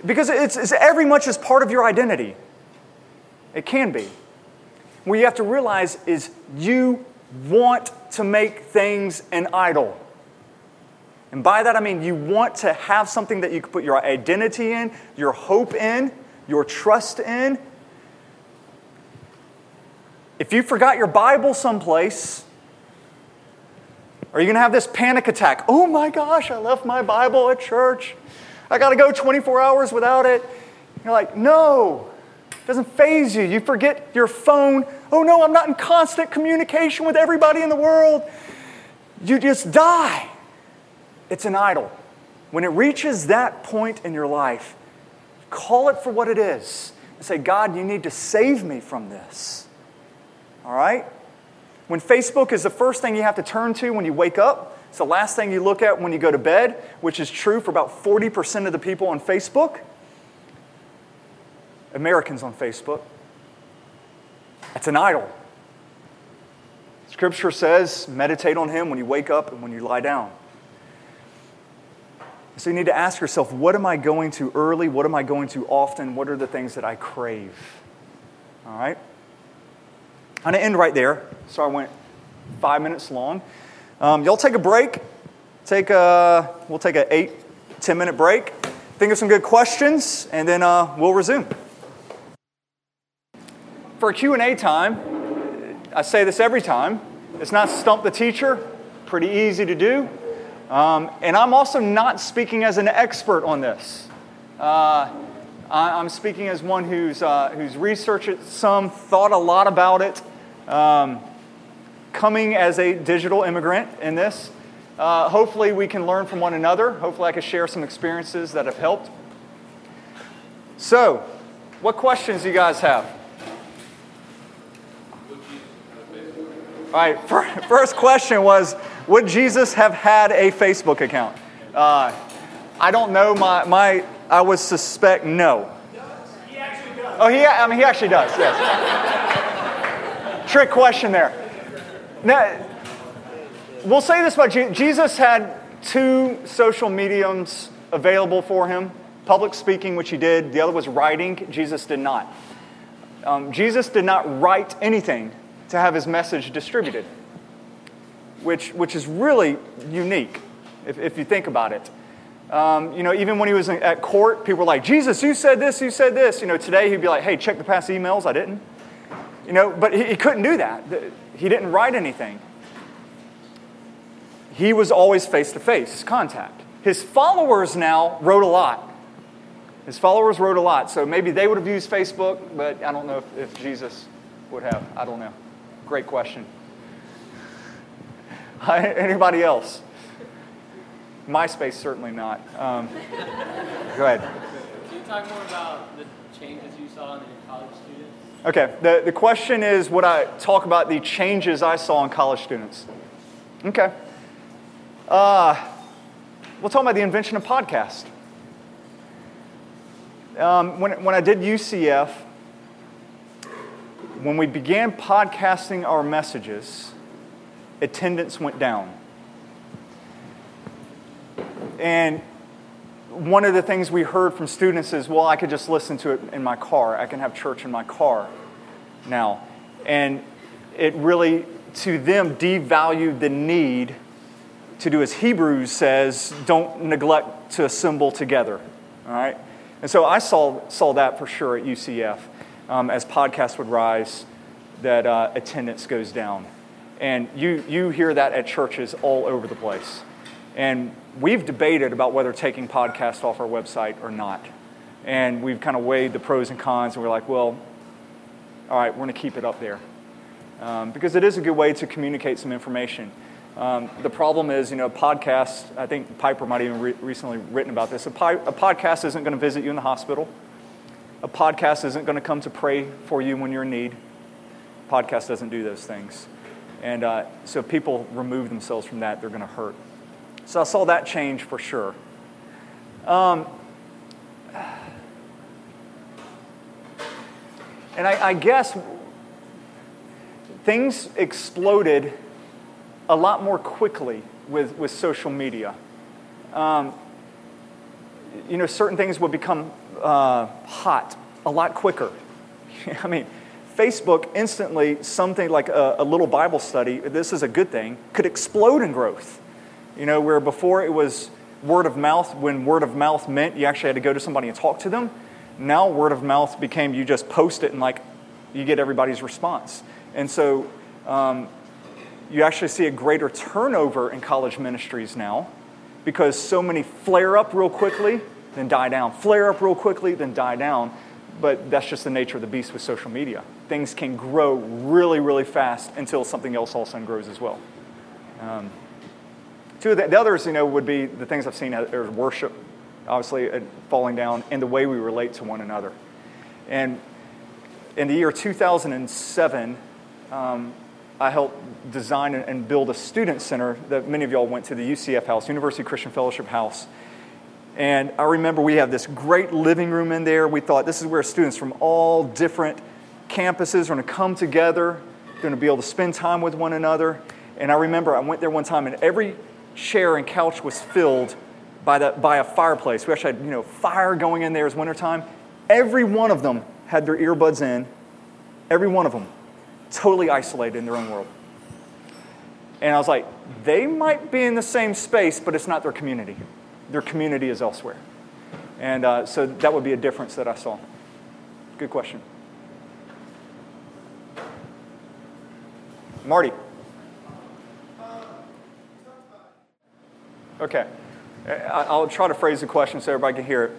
Because it's, it's every much as part of your identity. It can be. What you have to realize is you want to make things an idol. And by that I mean you want to have something that you can put your identity in, your hope in, your trust in. If you forgot your Bible someplace, are you going to have this panic attack? Oh my gosh, I left my Bible at church. I got to go 24 hours without it. You're like, no, it doesn't faze you. You forget your phone. Oh no, I'm not in constant communication with everybody in the world. You just die. It's an idol. When it reaches that point in your life, call it for what it is and say, God, you need to save me from this. All right? When Facebook is the first thing you have to turn to when you wake up, it's the last thing you look at when you go to bed, which is true for about 40% of the people on Facebook. Americans on Facebook. It's an idol. Scripture says, meditate on Him when you wake up and when you lie down. So you need to ask yourself, what am I going to early? What am I going to often? What are the things that I crave? All right? I'm going to end right there. So I went five minutes long. Um, y'all take a break. Take a, we'll take an eight, 10 minute break. Think of some good questions, and then uh, we'll resume. For Q&A time, I say this every time. It's not stump the teacher. Pretty easy to do. Um, and I'm also not speaking as an expert on this. Uh, I'm speaking as one who's, uh, who's researched it some, thought a lot about it, um, coming as a digital immigrant in this. Uh, hopefully, we can learn from one another. Hopefully, I can share some experiences that have helped. So, what questions you guys have? All right, first question was would Jesus have had a Facebook account? Uh, I don't know. My, my, I would suspect no. He actually does. Oh, he, I mean, he actually does, yes. Trick question there. Now, we'll say this about Jesus. Jesus had two social mediums available for him public speaking, which he did, the other was writing. Jesus did not. Um, Jesus did not write anything to have his message distributed which, which is really unique if, if you think about it. Um, you know, even when he was at court, people were like, Jesus, you said this, you said this. You know, today he'd be like, hey, check the past emails. I didn't. You know, but he, he couldn't do that. He didn't write anything. He was always face to face contact. His followers now wrote a lot. His followers wrote a lot. So maybe they would have used Facebook, but I don't know if, if Jesus would have. I don't know. Great question. Anybody else? MySpace, certainly not. Um, go ahead. Can you talk more about the changes you saw in your college students? Okay, the, the question is would I talk about the changes I saw in college students? Okay. Uh, we'll talk about the invention of podcast. Um, when, when I did UCF, when we began podcasting our messages, attendance went down. And one of the things we heard from students is, well, I could just listen to it in my car. I can have church in my car now. And it really, to them, devalued the need to do as Hebrews says, don't neglect to assemble together. All right? And so I saw, saw that for sure at UCF um, as podcasts would rise, that uh, attendance goes down. And you, you hear that at churches all over the place. And we've debated about whether taking podcasts off our website or not. And we've kind of weighed the pros and cons, and we're like, well, all right, we're going to keep it up there. Um, because it is a good way to communicate some information. Um, the problem is, you know, podcasts, I think Piper might even re- recently written about this. A, pi- a podcast isn't going to visit you in the hospital. A podcast isn't going to come to pray for you when you're in need. Podcast doesn't do those things. And uh, so people remove themselves from that, they're going to hurt. So I saw that change for sure. Um, and I, I guess things exploded a lot more quickly with, with social media. Um, you know, certain things would become uh, hot a lot quicker. I mean, Facebook instantly, something like a, a, little Bible study, this is a good thing, could explode in growth. You know, where before it was word of mouth, when word of mouth meant you actually had to go to somebody and talk to them, now word of mouth became you just post it and like you get everybody's response. And so um, you actually see a greater turnover in college ministries now because so many flare up real quickly, then die down, flare up real quickly, then die down. But that's just the nature of the beast with social media. Things can grow really, really fast until something else all of a sudden grows as well. Um, two of the, the, others, you know, would be the things I've seen as worship, obviously uh, falling down, and the way we relate to one another. And in the year 2007, um, I helped design and build a student center that many of y'all went to the UCF house, University Christian Fellowship House. And I remember we have this great living room in there. We thought this is where students from all different campuses are going to come together. They're going to be able to spend time with one another. And I remember I went there one time and every chair and couch was filled by, the, by a fireplace. We actually had you know, fire going in there as wintertime. Every one of them had their earbuds in. Every one of them totally isolated in their own world. And I was like, they might be in the same space, but it's not their community. Their community is elsewhere. And uh, so that would be a difference that I saw. Good question. Marty. Okay. I'll try to phrase the question so everybody can hear it.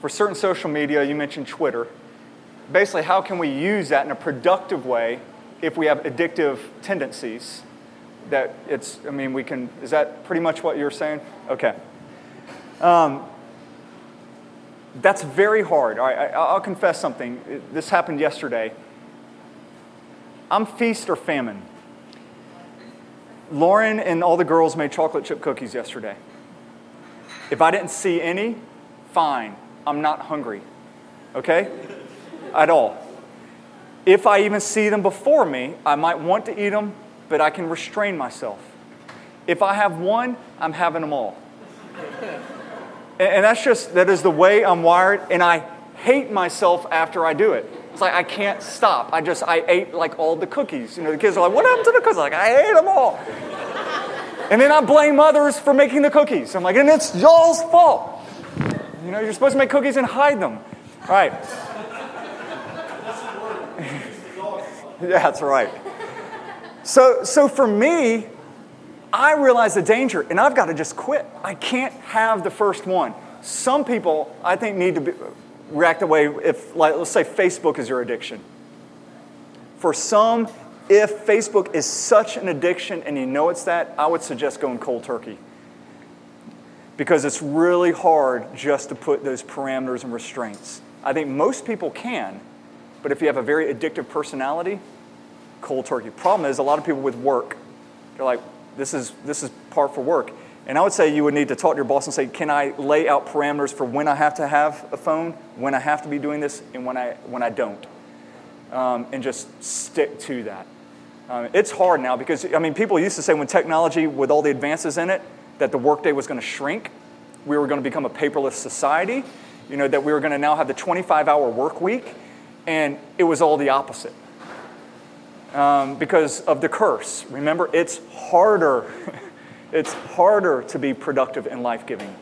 For certain social media, you mentioned Twitter basically, how can we use that in a productive way if we have addictive tendencies? That it's, I mean, we can, is that pretty much what you're saying? Okay. Um, that's very hard. All right, I, will confess something. This happened yesterday. I'm feast or famine. Lauren and all the girls made chocolate chip cookies yesterday. If I didn't see any, fine. I'm not hungry. Okay? at all. If I even see them before me, I might want to eat them, but I can restrain myself. If I have one, I'm having them all. And that's just, that is the way I'm wired, and I hate myself after I do it. It's like I can't stop. I just, I ate like all the cookies. You know, the kids are like, what happened to the cookies? I'm like, I ate them all. and then I blame others for making the cookies. I'm like, and it's y'all's fault. You know, you're supposed to make cookies and hide them. All right. yeah, that's right. So, so for me, I realize the danger, and I've got to just quit. I can't have the first one. Some people, I think, need to be, react the way if, like, let's say, Facebook is your addiction. For some, if Facebook is such an addiction and you know it's that, I would suggest going cold turkey. Because it's really hard just to put those parameters and restraints. I think most people can, but if you have a very addictive personality, cold turkey. Problem is, a lot of people with work, they're like, this is, this is part for work. And I would say you would need to talk to your boss and say, can I lay out parameters for when I have to have a phone, when I have to be doing this, and when I, when I don't? Um, and just stick to that. Um, it's hard now because, I mean, people used to say when technology, with all the advances in it, that the workday was going to shrink. We were going to become a paperless society. You know, that we were going to now have the 25 hour work week and it was all the opposite um, because of the curse. Remember, it's harder. it's harder to be productive and life giving.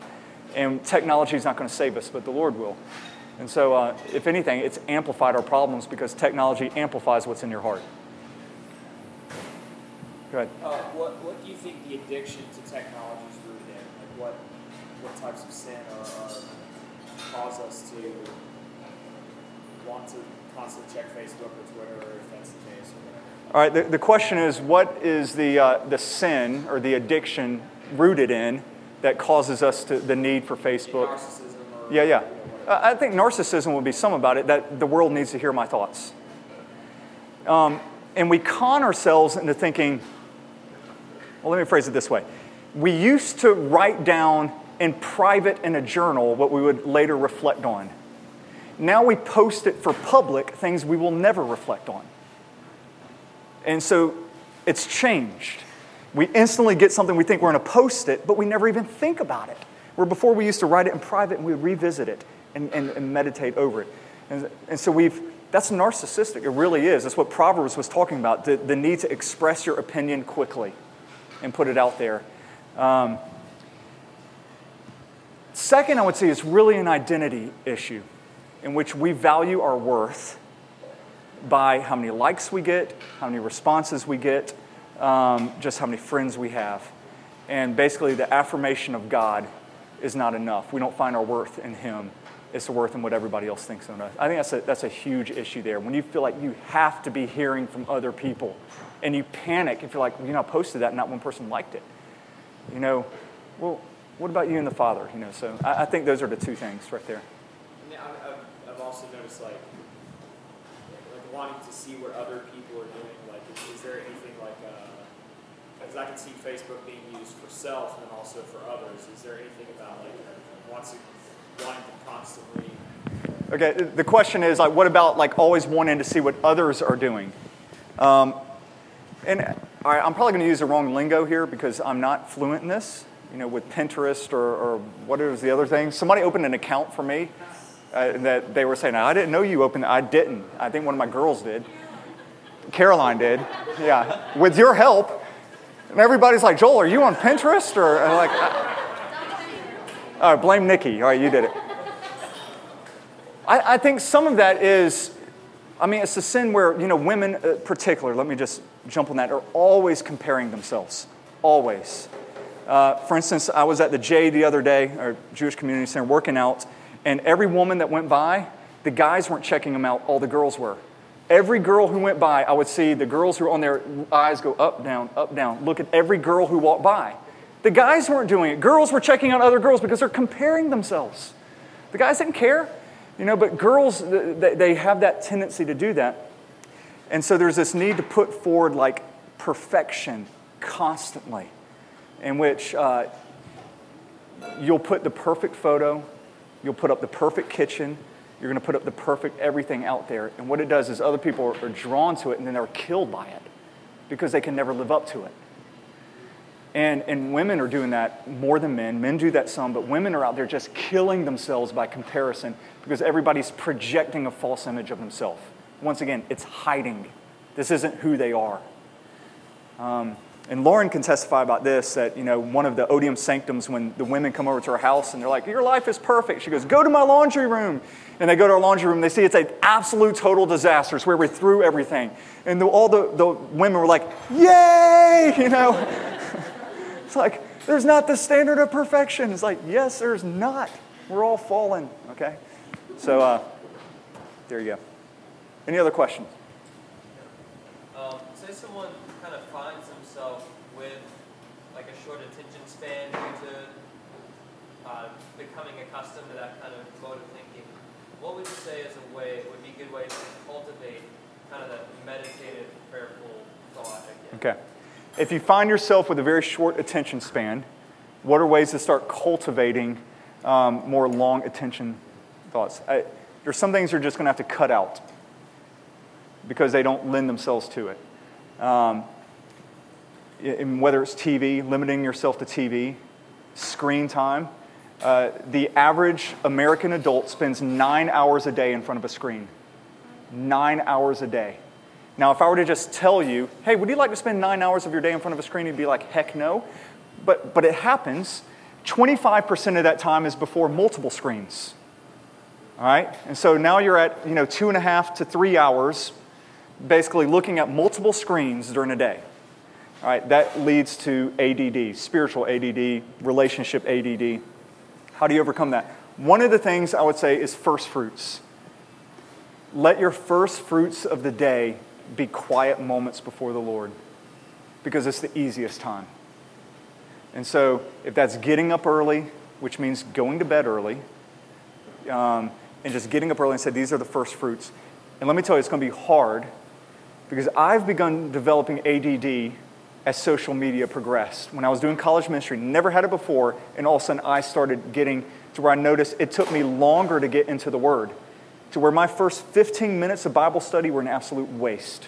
And technology is not going to save us, but the Lord will. And so, uh, if anything, it's amplified our problems because technology amplifies what's in your heart. Go ahead. Uh, what, what do you think the addiction to technology is rooted in? Like, what, what types of sin are, are cause us to want to constantly check Facebook or Twitter if that's the case or whatever. All right, the, the question is what is the, uh, the sin or the addiction rooted in that causes us to the need for Facebook? Narcissism or Yeah, yeah. you know, whatever. Uh, I think narcissism would be some about it, that the world needs to hear my thoughts. Um, and we con ourselves into thinking, well, let me phrase it this way. We used to write down in private in a journal what we would later reflect on. Now we post it for public, things we will never reflect on. And so it's changed. We instantly get something we think we're going to post it, but we never even think about it. Where before we used to write it in private and we would revisit it and, and, and meditate over it. And, and so we've, that's narcissistic. It really is. That's what Proverbs was talking about the, the need to express your opinion quickly and put it out there. Um, second, I would say, is really an identity issue in which we value our worth by how many likes we get, how many responses we get, um, just how many friends we have. And basically, the affirmation of God is not enough. We don't find our worth in Him. It's the worth in what everybody else thinks of us. I think that's a, that's a huge issue there. When you feel like you have to be hearing from other people and you panic if you're like, you know, I posted that and not one person liked it. You know, well, what about you and the Father? You know, so I, I think those are the two things right there. I've, I've, I've also noticed like wanting to see what other people are doing. Like, is, is there anything like, because I can see Facebook being used for self and also for others. Is there anything about like wants to, wanting to constantly? Okay, the question is like, what about like always wanting to see what others are doing? Um, and all right, I'm probably going to use the wrong lingo here because I'm not fluent in this. You know, with Pinterest or, or what is the other thing? Somebody opened an account for me uh, that they were saying, I didn't know you opened. I didn't. I think one of my girls did. Caroline did. Yeah, with your help. And everybody's like, Joel, are you on Pinterest? Or like, all right, blame Nikki. All right, you did it. I, I think some of that is, I mean, it's a sin where, you know, women in particular, let me just jump on that, are always comparing themselves. Always. Uh, for instance, I was at the J the other day, or Jewish Community Center, working out, and every woman that went by, the guys weren't checking them out, all the girls were. Every girl who went by, I would see the girls who were on their eyes go up, down, up, down. Look at every girl who walked by. The guys weren't doing it. Girls were checking out other girls because they're comparing themselves. The guys didn't care, you know, but girls, they have that tendency to do that. And so there's this need to put forward like perfection constantly, in which uh, you'll put the perfect photo, you'll put up the perfect kitchen, you're going to put up the perfect everything out there. And what it does is other people are, drawn to it and then they're killed by it because they can never live up to it. And, and women are doing that more than men. Men do that some, but women are out there just killing themselves by comparison because everybody's projecting a false image of themselves. Once again, it's hiding. This isn't who they are. Um, and Lauren can testify about this that, you know, one of the odium sanctums when the women come over to her house and they're like, Your life is perfect. She goes, Go to my laundry room. And they go to our laundry room, they see it's an absolute total disaster. It's where we threw everything. And the, all the, the women were like, Yay! You know? it's like, there's not the standard of perfection. It's like, yes, there's not. We're all fallen, okay? So uh, there you go. Any other questions? Um, say someone kind of finds himself with like a short attention span due to uh, becoming accustomed to that kind of mode of thinking. What would you say is a way would be good ways to cultivate kind of that meditative, prayerful thought again? Okay. If you find yourself with a very short attention span, what are ways to start cultivating um, more long attention thoughts? I, there's some things you're just going to have to cut out because they don't lend themselves to it. Um, whether it's TV, limiting yourself to TV, screen time. Uh, the average American adult spends nine hours a day in front of a screen. Nine hours a day. Now, if I were to just tell you, hey, would you like to spend nine hours of your day in front of a screen? You'd be like, heck no. But, but it happens. 25% of that time is before multiple screens. All right? And so now you're at, you know, two and a half to three hours basically looking at multiple screens during a day. All right, that leads to ADD, spiritual ADD, relationship ADD. How do you overcome that? One of the things I would say is first fruits. let your first fruits of the day be quiet moments before the Lord because it's the easiest time. And so, if that's getting up early, which means going to bed early, um, and just getting up early and say, These are the first fruits. And let me tell you, it's going to be hard because I've begun developing ADD as social media progressed. When I was doing college ministry, never had it before, and all of a sudden I started getting to where I noticed it took me longer to get into the Word, to where my first 15 minutes of Bible study were an absolute waste.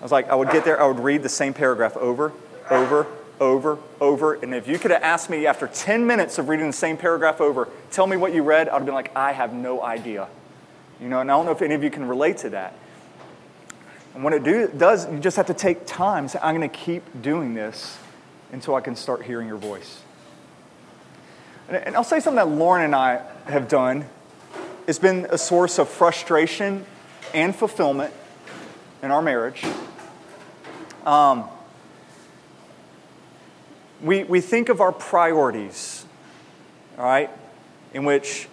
I was like, I would get there, I would read the same paragraph over, over, over, over. And if you could have asked me after 10 minutes of reading the same paragraph over, tell me what you read, I'd have been like, I have no idea. You know, and I don't know if any of you can relate to that. And when it do, does, you just have to take time. Say, I'm going to keep doing this until I can start hearing your voice. And, and I'll say something that Lauren and I have done. It's been a source of frustration and fulfillment in our marriage. Um, we, we think of our priorities, all right, in which,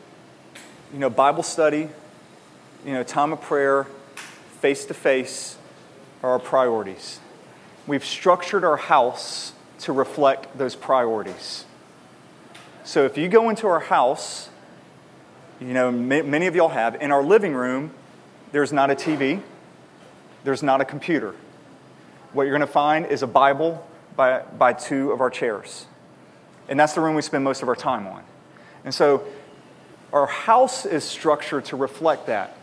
you know, Bible study, you know, time of prayer, face to face are our priorities. We've structured our house to reflect those priorities. So if you go into our house, you know, many of y'all have, in our living room, there's not a TV, there's not a computer. What you're going to find is a Bible by, by two of our chairs. And that's the room we spend most of our time on. And so our house is structured to reflect that.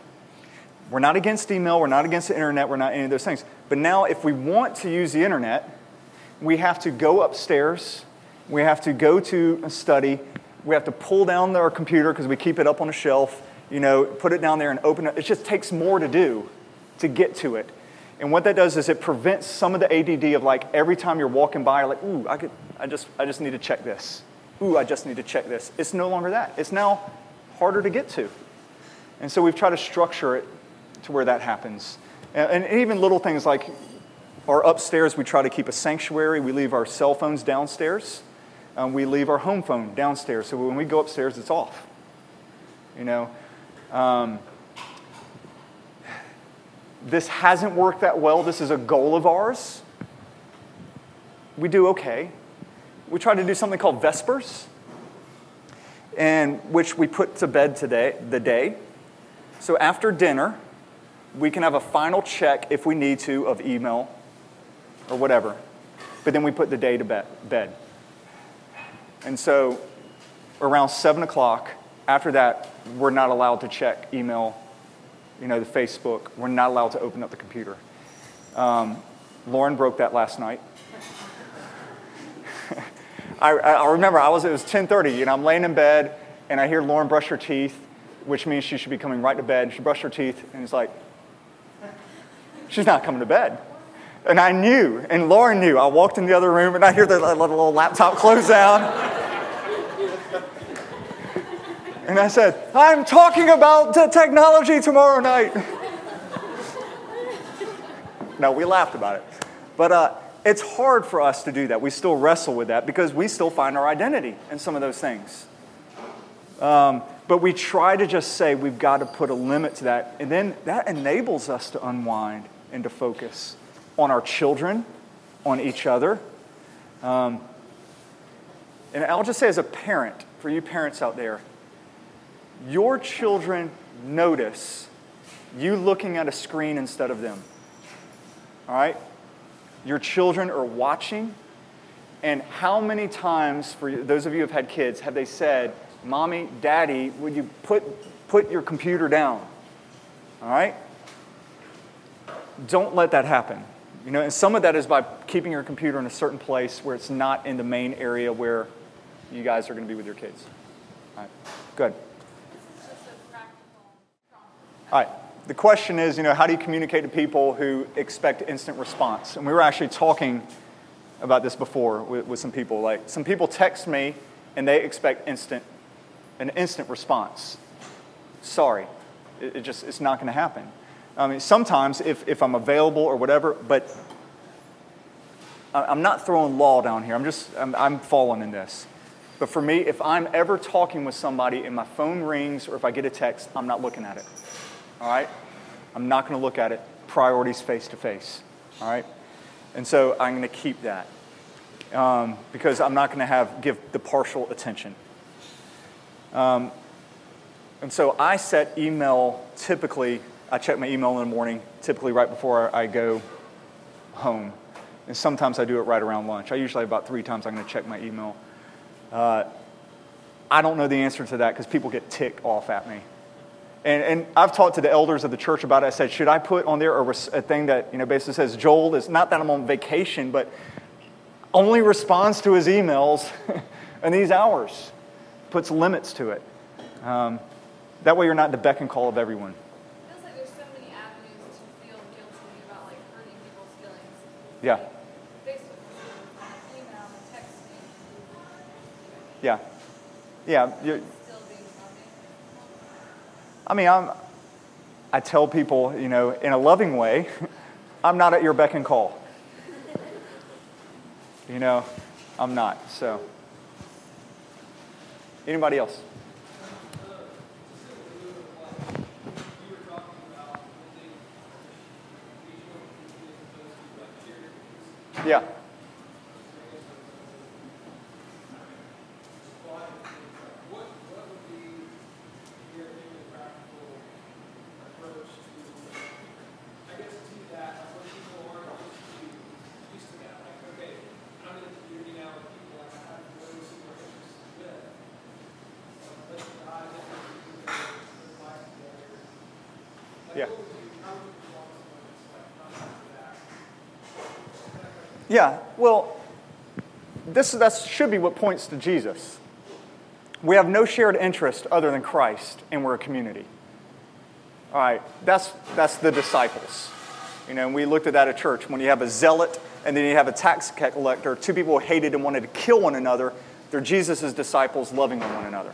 We're not against email, we're not against the internet, we're not any of those things. But now, if we want to use the internet, we have to go upstairs, we have to go to a study, we have to pull down our computer because we keep it up on a shelf, you know, put it down there and open it. It just takes more to do to get to it. And what that does is it prevents some of the ADD of like every time you're walking by, like, ooh, I, could, I, just, I just need to check this. Ooh, I just need to check this. It's no longer that. It's now harder to get to. And so we've tried to structure it to where that happens. And, and even little things like our upstairs, we try to keep a sanctuary. We leave our cell phones downstairs. Um, we leave our home phone downstairs. So when we go upstairs, it's off. You know, um, this hasn't worked that well. This is a goal of ours. We do okay. We try to do something called Vespers, and which we put to bed today, the day. So after dinner, we can have a final check if we need to of email or whatever. But then we put the day to bed. And so around 7 o'clock, after that, we're not allowed to check email, you know, the Facebook. We're not allowed to open up the computer. Um, Lauren broke that last night. I, I, remember I was, it was 10.30, and I'm laying in bed, and I hear Lauren brush her teeth, which means she should be coming right to bed. She brushed her teeth, and it's like, she's not coming to bed. And I knew, and Lauren knew. I walked in the other room, and I hear the little laptop close down. And I said, I'm talking about the technology tomorrow night. no, we laughed about it. But uh, it's hard for us to do that. We still wrestle with that because we still find our identity in some of those things. Um, but we try to just say we've got to put a limit to that. And then that enables us to unwind and to focus on our children, on each other. Um, and I'll just say, as a parent, for you parents out there, your children notice you looking at a screen instead of them. All right? Your children are watching. And how many times, for those of you who have had kids, have they said, Mommy, Daddy, would you put, put your computer down? All right? Don't let that happen. You know, and some of that is by keeping your computer in a certain place where it's not in the main area where you guys are going to be with your kids. All right, good. All right. The question is, you know, how do you communicate to people who expect instant response? And we were actually talking about this before with, with some people. Like, some people text me and they expect instant, an instant response. Sorry, it, it just, it's not going to happen. I mean, sometimes if, if I'm available or whatever, but I'm not throwing law down here. I'm just, I'm, I'm falling in this. But for me, if I'm ever talking with somebody and my phone rings or if I get a text, I'm not looking at it. All right? I'm not going to look at it. Priorities face to face. All right? And so I'm going to keep that um, because I'm not going to have give the partial attention. Um, and so I set email typically, I check my email in the morning, typically right before I go home. And sometimes I do it right around lunch. I usually have about three times I'm going to check my email. Uh, I don't know the answer to that because people get ticked off at me. And, and, I've talked to the elders of the church about it. I said, should I put on there a, a thing that you know basically says Joel is not that I'm on vacation, but only responds to his emails in these hours, puts limits to it. Um, that way, you're not the beck and call of everyone. It feels like there's so many avenues to feel guilty about like hurting people's feelings. Yeah. Yeah. Yeah. I mean, I'm, I tell people, you know, in a loving way, I'm not at your beck and call. You know, I'm not. So, anybody else? Yeah. Yeah, well, this that should be what points to Jesus. We have no shared interest other than Christ, and we're a community. All right, that's, that's the disciples. You know, and we looked at that at church. When you have a zealot and then you have a tax collector, two people who hated and wanted to kill one another, they're Jesus' disciples loving one another.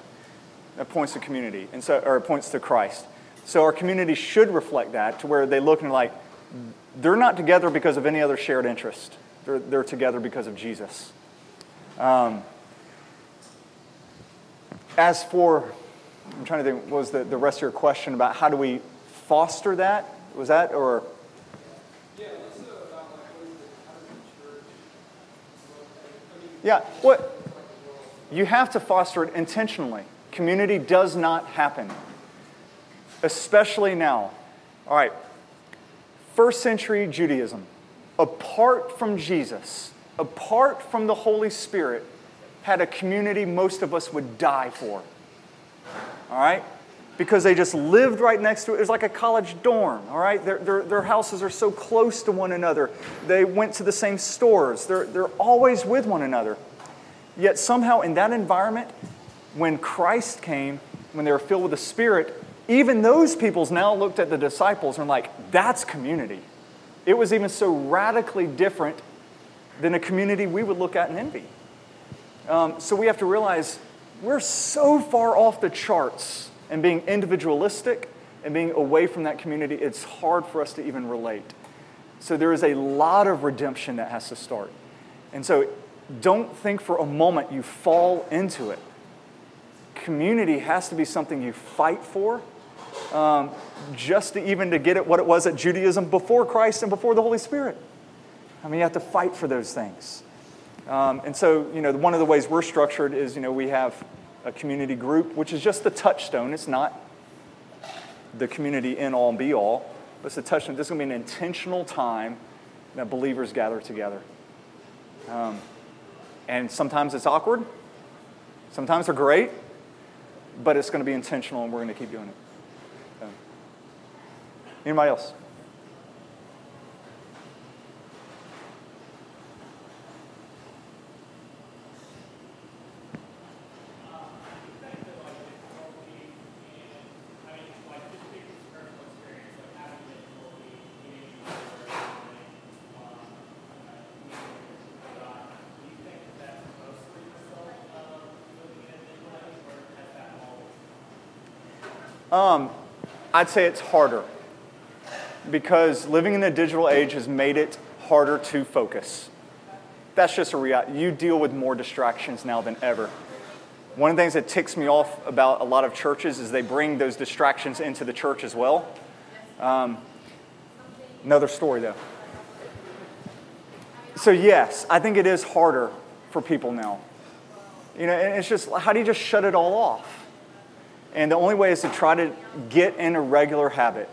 That points to community, and so, or it points to Christ. So our community should reflect that to where they look and like, they're not together because of any other shared interest. They're, they're together because of Jesus. Um, as for, I'm trying to think, was the, the rest of your question about how do we foster that? Was that, or? Yeah, what? You have to foster it intentionally. Community does not happen, especially now. All right, first century Judaism, apart from Jesus, apart from the Holy Spirit, had a community most of us would die for. All right? Because they just lived right next to it. It was like a college dorm, all right? Their, their, their houses are so close to one another. They went to the same stores. They're, they're always with one another. Yet somehow in that environment, when Christ came, when they were filled with the Spirit, even those peoples now looked at the disciples and were like, that's community. It was even so radically different than a community we would look at and envy. Um, so we have to realize we're so far off the charts and being individualistic and being away from that community, it's hard for us to even relate. So there is a lot of redemption that has to start. And so don't think for a moment you fall into it. Community has to be something you fight for, um, just to even to get at what it was at Judaism before Christ and before the Holy Spirit. I mean, you have to fight for those things. Um, and so, you know, one of the ways we're structured is, you know, we have a community group, which is just the touchstone. It's not the community in all and be all, but it's a touchstone. This is going to be an intentional time that believers gather together. Um, and sometimes it's awkward, sometimes they're great, but it's going to be intentional and we're going to keep doing it. Anybody else? Um, I'd say it's harder because living in the digital age has made it harder to focus. That's just a reality. You deal with more distractions now than ever. One of the things that ticks me off about a lot of churches is they bring those distractions into the church as well. Um, another story, though. So, yes, I think it is harder for people now. You know, and it's just, how do you just shut it all off? And the only way is to try to get in a regular habit.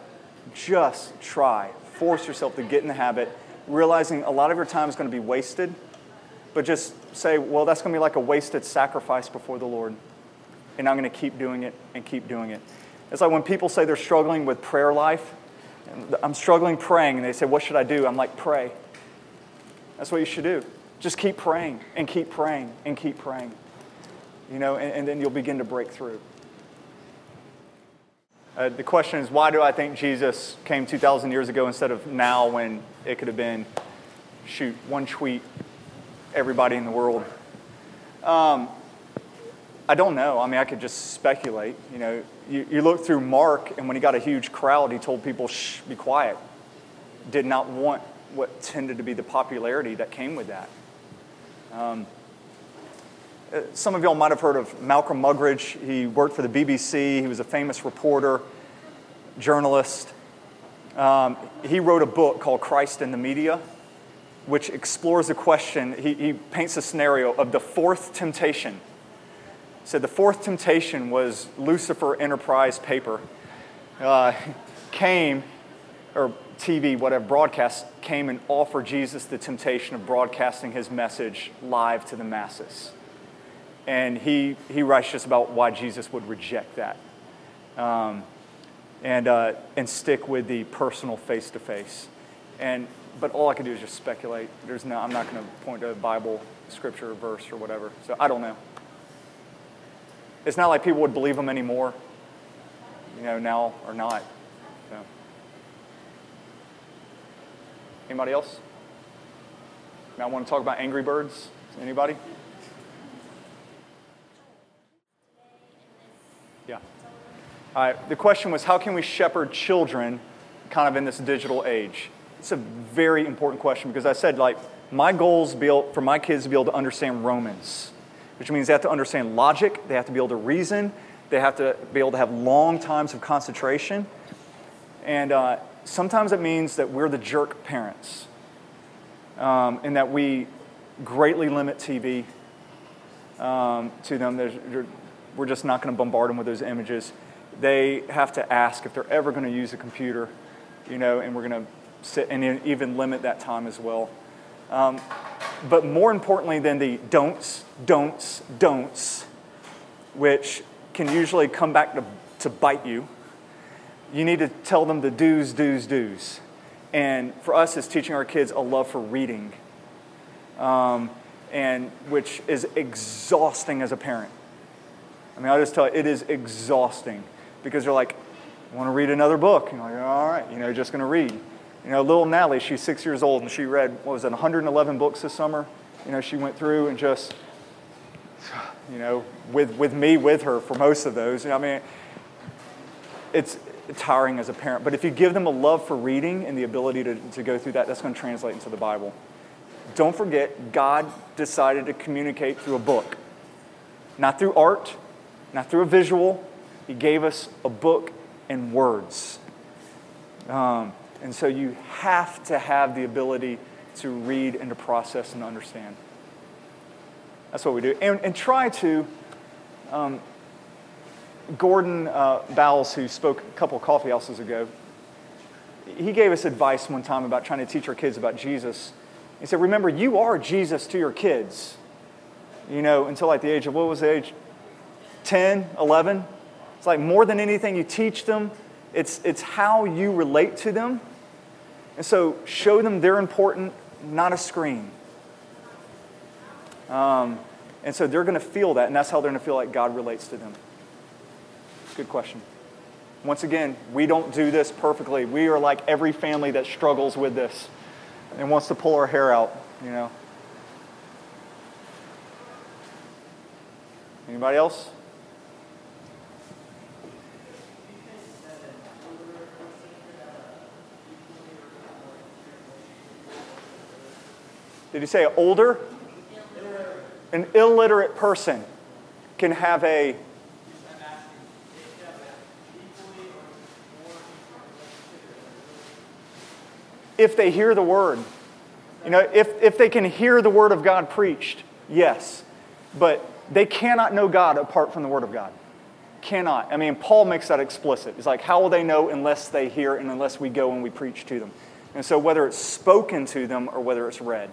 Just try. Force yourself to get in the habit, realizing a lot of your time is going to be wasted. But just say, well, that's going to be like a wasted sacrifice before the Lord. And I'm going to keep doing it and keep doing it. It's like when people say they're struggling with prayer life. I'm struggling praying, and they say, What should I do? I'm like, Pray. That's what you should do. Just keep praying and keep praying and keep praying. You know, and, and then you'll begin to break through. Uh, the question is, why do I think Jesus came 2,000 years ago instead of now when it could have been, shoot, one tweet, everybody in the world? Um, I don't know. I mean, I could just speculate. You know, you, you look through Mark, and when he got a huge crowd, he told people, shh, be quiet. Did not want what tended to be the popularity that came with that. Um, some of y'all might have heard of Malcolm Muggeridge. He worked for the BBC, he was a famous reporter, journalist. Um, he wrote a book called Christ and the Media, which explores the question, he, he paints a scenario of the fourth temptation. Said the fourth temptation was Lucifer Enterprise paper. Uh, came, or TV, whatever, broadcast, came and offered Jesus the temptation of broadcasting his message live to the masses. And he, he writes just about why Jesus would reject that um, and, uh, and stick with the personal face to face. And But all I can do is just speculate. There's no, I'm not going to point to a Bible, scripture, verse, or whatever. So I don't know. It's not like people would believe him anymore, you know, now or not. So. Anybody else? I want to talk about Angry Birds. Anybody? Right. The question was how can we shepherd children kind of in this digital age? It's a very important question because I said, like, my goal is built for my kids to be able to understand Romans, which means they have to understand logic, they have to be able to reason, they have to be able to have long times of concentration. And uh, sometimes it means that we're the jerk parents um, and that we greatly limit TV um, to them. There's, we're just not going to bombard them with those images. They have to ask if they're ever going to use a computer, you know, and we're going to sit and even limit that time as well. Um, but more importantly than the don'ts, don'ts, don'ts, which can usually come back to, to bite you, you need to tell them the do's, do's, do's. And for us, it's teaching our kids a love for reading, um, and which is exhausting as a parent. I mean, I'll just tell you, it is exhausting because they're like, I want to read another book. And you're like, all right, you know, just going to read. You know, little Natalie, she's six years old, and she read, what was it, 111 books this summer? You know, she went through and just, you know, with, with me with her for most of those. You know, I mean, it's tiring as a parent. But if you give them a love for reading and the ability to, to go through that, that's going to translate into the Bible. Don't forget, God decided to communicate through a book, not through art, not through a visual. He gave us a book and words. Um, and so you have to have the ability to read and to process and understand. That's what we do. And, and try to. Um, Gordon uh, Bowles, who spoke a couple of coffee houses ago, he gave us advice one time about trying to teach our kids about Jesus. He said, Remember, you are Jesus to your kids. You know, until like the age of, what was the age? 10, 11. It's like more than anything you teach them, it's, it's how you relate to them. And so show them they're important, not a screen. Um, and so they're going to feel that, and that's how they're going to feel like God relates to them. Good question. Once again, we don't do this perfectly. We are like every family that struggles with this and wants to pull our hair out, you know. Anybody else? Did you say older? An illiterate person can have a if they hear the word. You know, if, if they can hear the word of God preached, yes. But they cannot know God apart from the word of God. Cannot. I mean, Paul makes that explicit. It's like, how will they know unless they hear and unless we go and we preach to them? And so, whether it's spoken to them or whether it's read.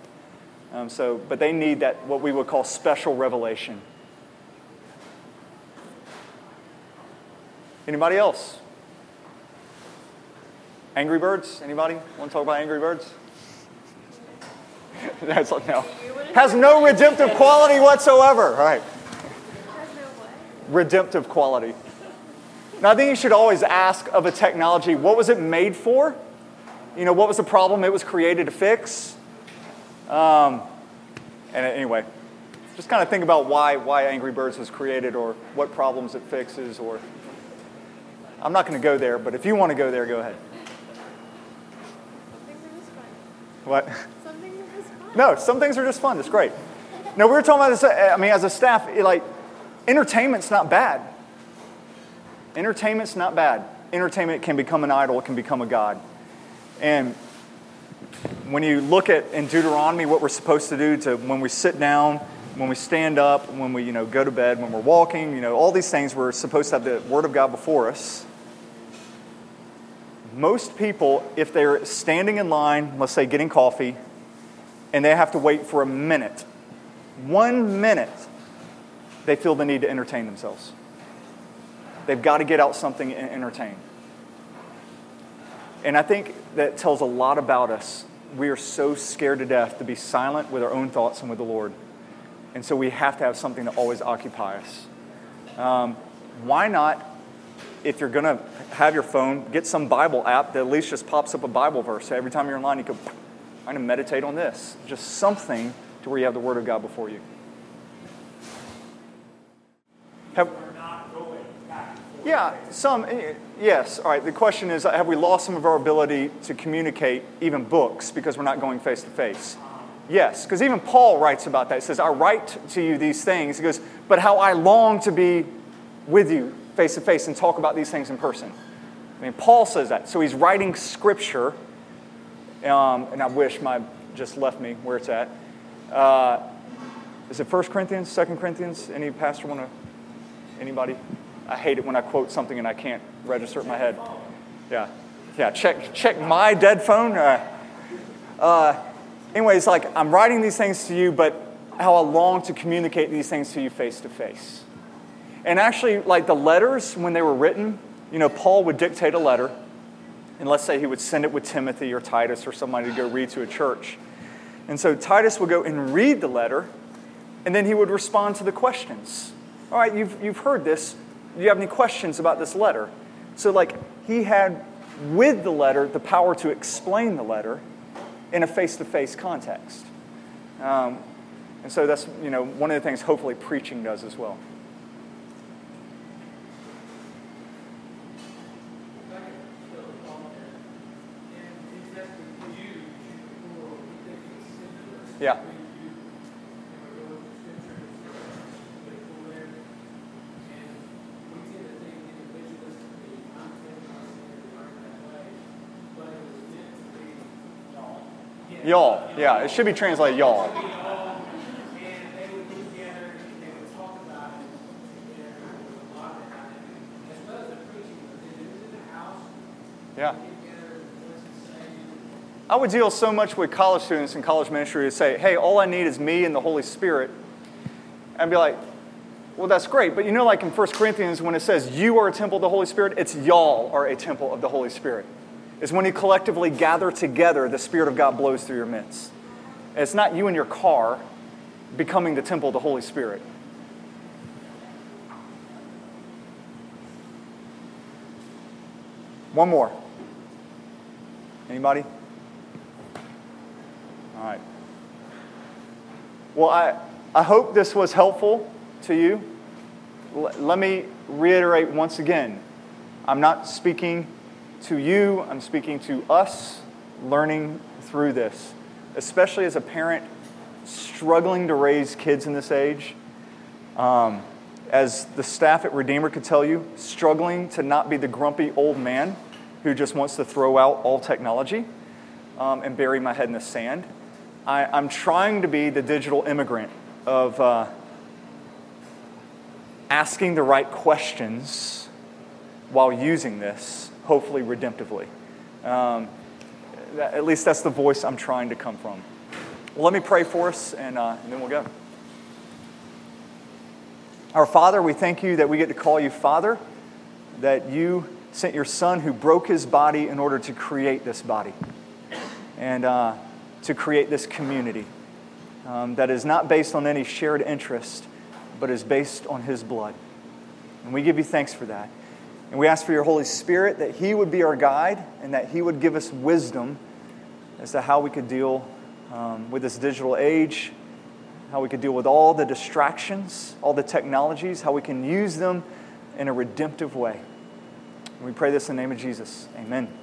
Um, so, but they need that, what we would call special revelation. Anybody else? Angry Birds? Anybody want to talk about Angry Birds? That's like, no. Has no redemptive quality whatsoever. All right. Redemptive quality. Now, I think you should always ask of a technology, what was it made for? You know, what was the problem it was created to fix? Um, and anyway, just kind of think about why, why Angry Birds was created or what problems it fixes or. I'm not going to go there, but if you want to go there, go ahead. Some things are just fun. What? Some things are just fun. No, some things are just fun. It's great. No, we were talking about this. I mean, as a staff, it, like, entertainment's not bad. Entertainment's not bad. Entertainment can become an idol, it can become a god. And when you look at in Deuteronomy what we're supposed to do to when we sit down, when we stand up, when we you know go to bed, when we're walking, you know all these things we're supposed to have the Word of God before us. Most people, if they're standing in line, let's say getting coffee, and they have to wait for a minute, one minute, they feel the need to entertain themselves. They've got to get out something and entertain. And I think that tells a lot about us. We are so scared to death to be silent with our own thoughts and with the Lord. And so we have to have something to always occupy us. Um, why not, if you're going to have your phone, get some Bible app that at least just pops up a Bible verse. Every time you're in line, you go, I'm going to meditate on this. Just something to where you have the Word of God before you. Have, yeah, some, eh, yes. All right, the question is have we lost some of our ability to communicate even books because we're not going face to face? Yes, because even Paul writes about that. He says, I write to you these things. He goes, but how I long to be with you face to face and talk about these things in person. I mean, Paul says that. So he's writing scripture, um, and I wish my just left me where it's at. Uh, is it 1 Corinthians, 2 Corinthians? Any pastor want to, anybody? I hate it when I quote something and I can't register it in my head. Yeah, yeah. Check check my dead phone. Uh, uh, anyways, like I'm writing these things to you, but how I long to communicate these things to you face to face. And actually, like the letters when they were written, you know, Paul would dictate a letter, and let's say he would send it with Timothy or Titus or somebody to go read to a church. And so Titus would go and read the letter, and then he would respond to the questions. All right, you've, you've heard this do you have any questions about this letter? So, like, he had with the letter the power to explain the letter in a face to face context. Um, and so that's, you know, one of the things hopefully preaching does as well. Yeah. Y'all. Yeah, it should be translated y'all. Yeah. I would deal so much with college students in college ministry to say, hey, all I need is me and the Holy Spirit. And be like, well, that's great. But you know, like in 1 Corinthians, when it says you are a temple of the Holy Spirit, it's y'all are a temple of the Holy Spirit is when you collectively gather together, the Spirit of God blows through your midst. it's not you and your car becoming the temple of the Holy Spirit. One more. Anybody? All right. Well, I, I hope this was helpful to you. L- let me reiterate once again I'm not speaking to you, I'm speaking to us learning through this, especially as a parent struggling to raise kids in this age. Um, as the staff at Redeemer could tell you, struggling to not be the grumpy old man who just wants to throw out all technology. um, and bury my head in the sand. I, I'm trying to be the digital immigrant of uh, asking the right questions while using this, hopefully redemptively. Um, that, at least that's the voice I'm trying to come from. Well, let me pray for us, and, uh, and then we'll go. Our Father, we thank you that we get to call you Father, that you sent your Son who broke his body in order to create this body and uh, to create this community um, that is not based on any shared interest, but is based on his blood. And we give you thanks for that. And we ask for your Holy Spirit that he would be our guide and that he would give us wisdom as to how we could deal um, with this digital age, how we could deal with all the distractions, all the technologies, how we can use them in a redemptive way. And we pray this in the name of Jesus. Amen.